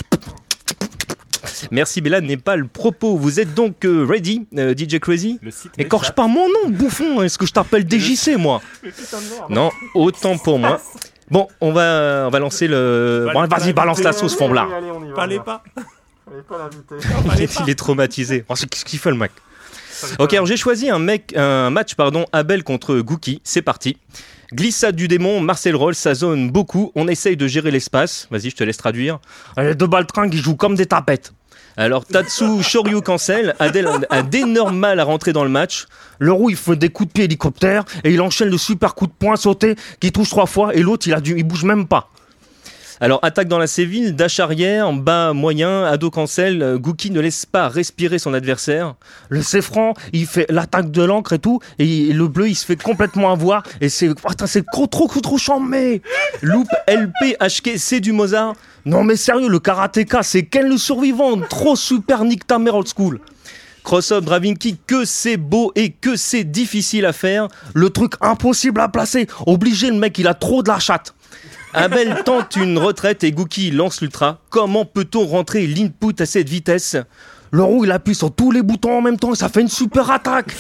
Merci, mais là n'est pas le propos. Vous êtes donc euh, ready, euh, DJ Crazy Écorche pas mon nom, bouffon. Est-ce que je t'appelle DJC, moi Non, autant pour moi. Bon, on va, on va lancer le. Bon, vas-y, balance la sauce, Fomblard. Parlez pas. Il est, il est traumatisé. Oh, c'est- Qu'est-ce qu'il fait, le mec Ok, alors j'ai choisi un, mec, un match pardon, Abel contre Gookie. C'est parti. Glissade du démon, Marcel Roll, ça zone beaucoup. On essaye de gérer l'espace. Vas-y, je te laisse traduire. Les deux baltringues ils jouent comme des tapettes. Alors, Tatsu Shoryu cancel, Adèle a d'énormes mal à rentrer dans le match. Le roux il fait des coups de pied hélicoptère et il enchaîne le super coup de poing sauté qui touche trois fois et l'autre il a dû, il bouge même pas. Alors, attaque dans la Séville, dash arrière, bas moyen, ado cancel, euh, Gookie ne laisse pas respirer son adversaire. Le franc il fait l'attaque de l'encre et tout et le bleu il se fait complètement avoir et c'est putain, c'est trop trop trop chambé. Loop LP HK, c'est du Mozart. Non mais sérieux le karatéka c'est Ken le survivant? Trop super nick ta old school. Cross-up driving que c'est beau et que c'est difficile à faire. Le truc impossible à placer obligé le mec il a trop de la chatte. Abel tente une retraite et Gookie lance l'ultra. Comment peut-on rentrer l'input à cette vitesse? Le roux il appuie sur tous les boutons en même temps et ça fait une super attaque.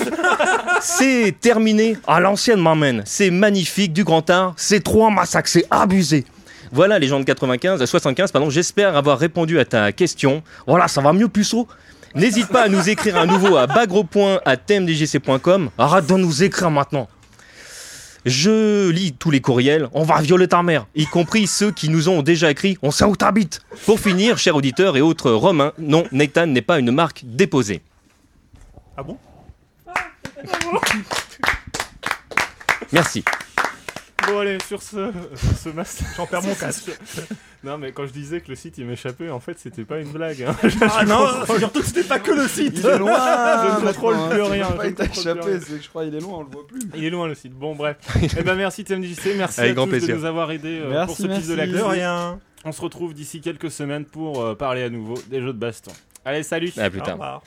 C'est terminé à l'ancienne m'emmène. C'est magnifique, du grand art. C'est trop un massacre, c'est abusé. Voilà les gens de 95, euh, 75, pardon. J'espère avoir répondu à ta question. Voilà, ça va mieux puceau. N'hésite pas à nous écrire à nouveau à bagro.tmdgc.com. Arrête de nous écrire maintenant. Je lis tous les courriels, On va violer ta mère. y compris ceux qui nous ont déjà écrit. On sait où t'habites. Pour finir, chers auditeurs et autres romains, non, Nathan n'est pas une marque déposée. Ah bon? Merci. Bon, allez, sur ce, sur ce master. J'en perds mon casque. Non, mais quand je disais que le site il m'échappait, en fait, c'était pas une blague. hein. Ah non, surtout que c'était pas que le site. Il est loin Je ne contrôle plus rien, pas je échappé, c'est que je crois qu'il est loin, on le voit plus. Il est loin le site. Bon, bref. eh ben, merci TMDJC, merci Avec à grand tous plaisir. de nous avoir aidés euh, pour Merci, ce piste de la merci. De rien. On se retrouve d'ici quelques semaines pour euh, parler à nouveau des jeux de baston. Allez, salut À plus Au tard. revoir.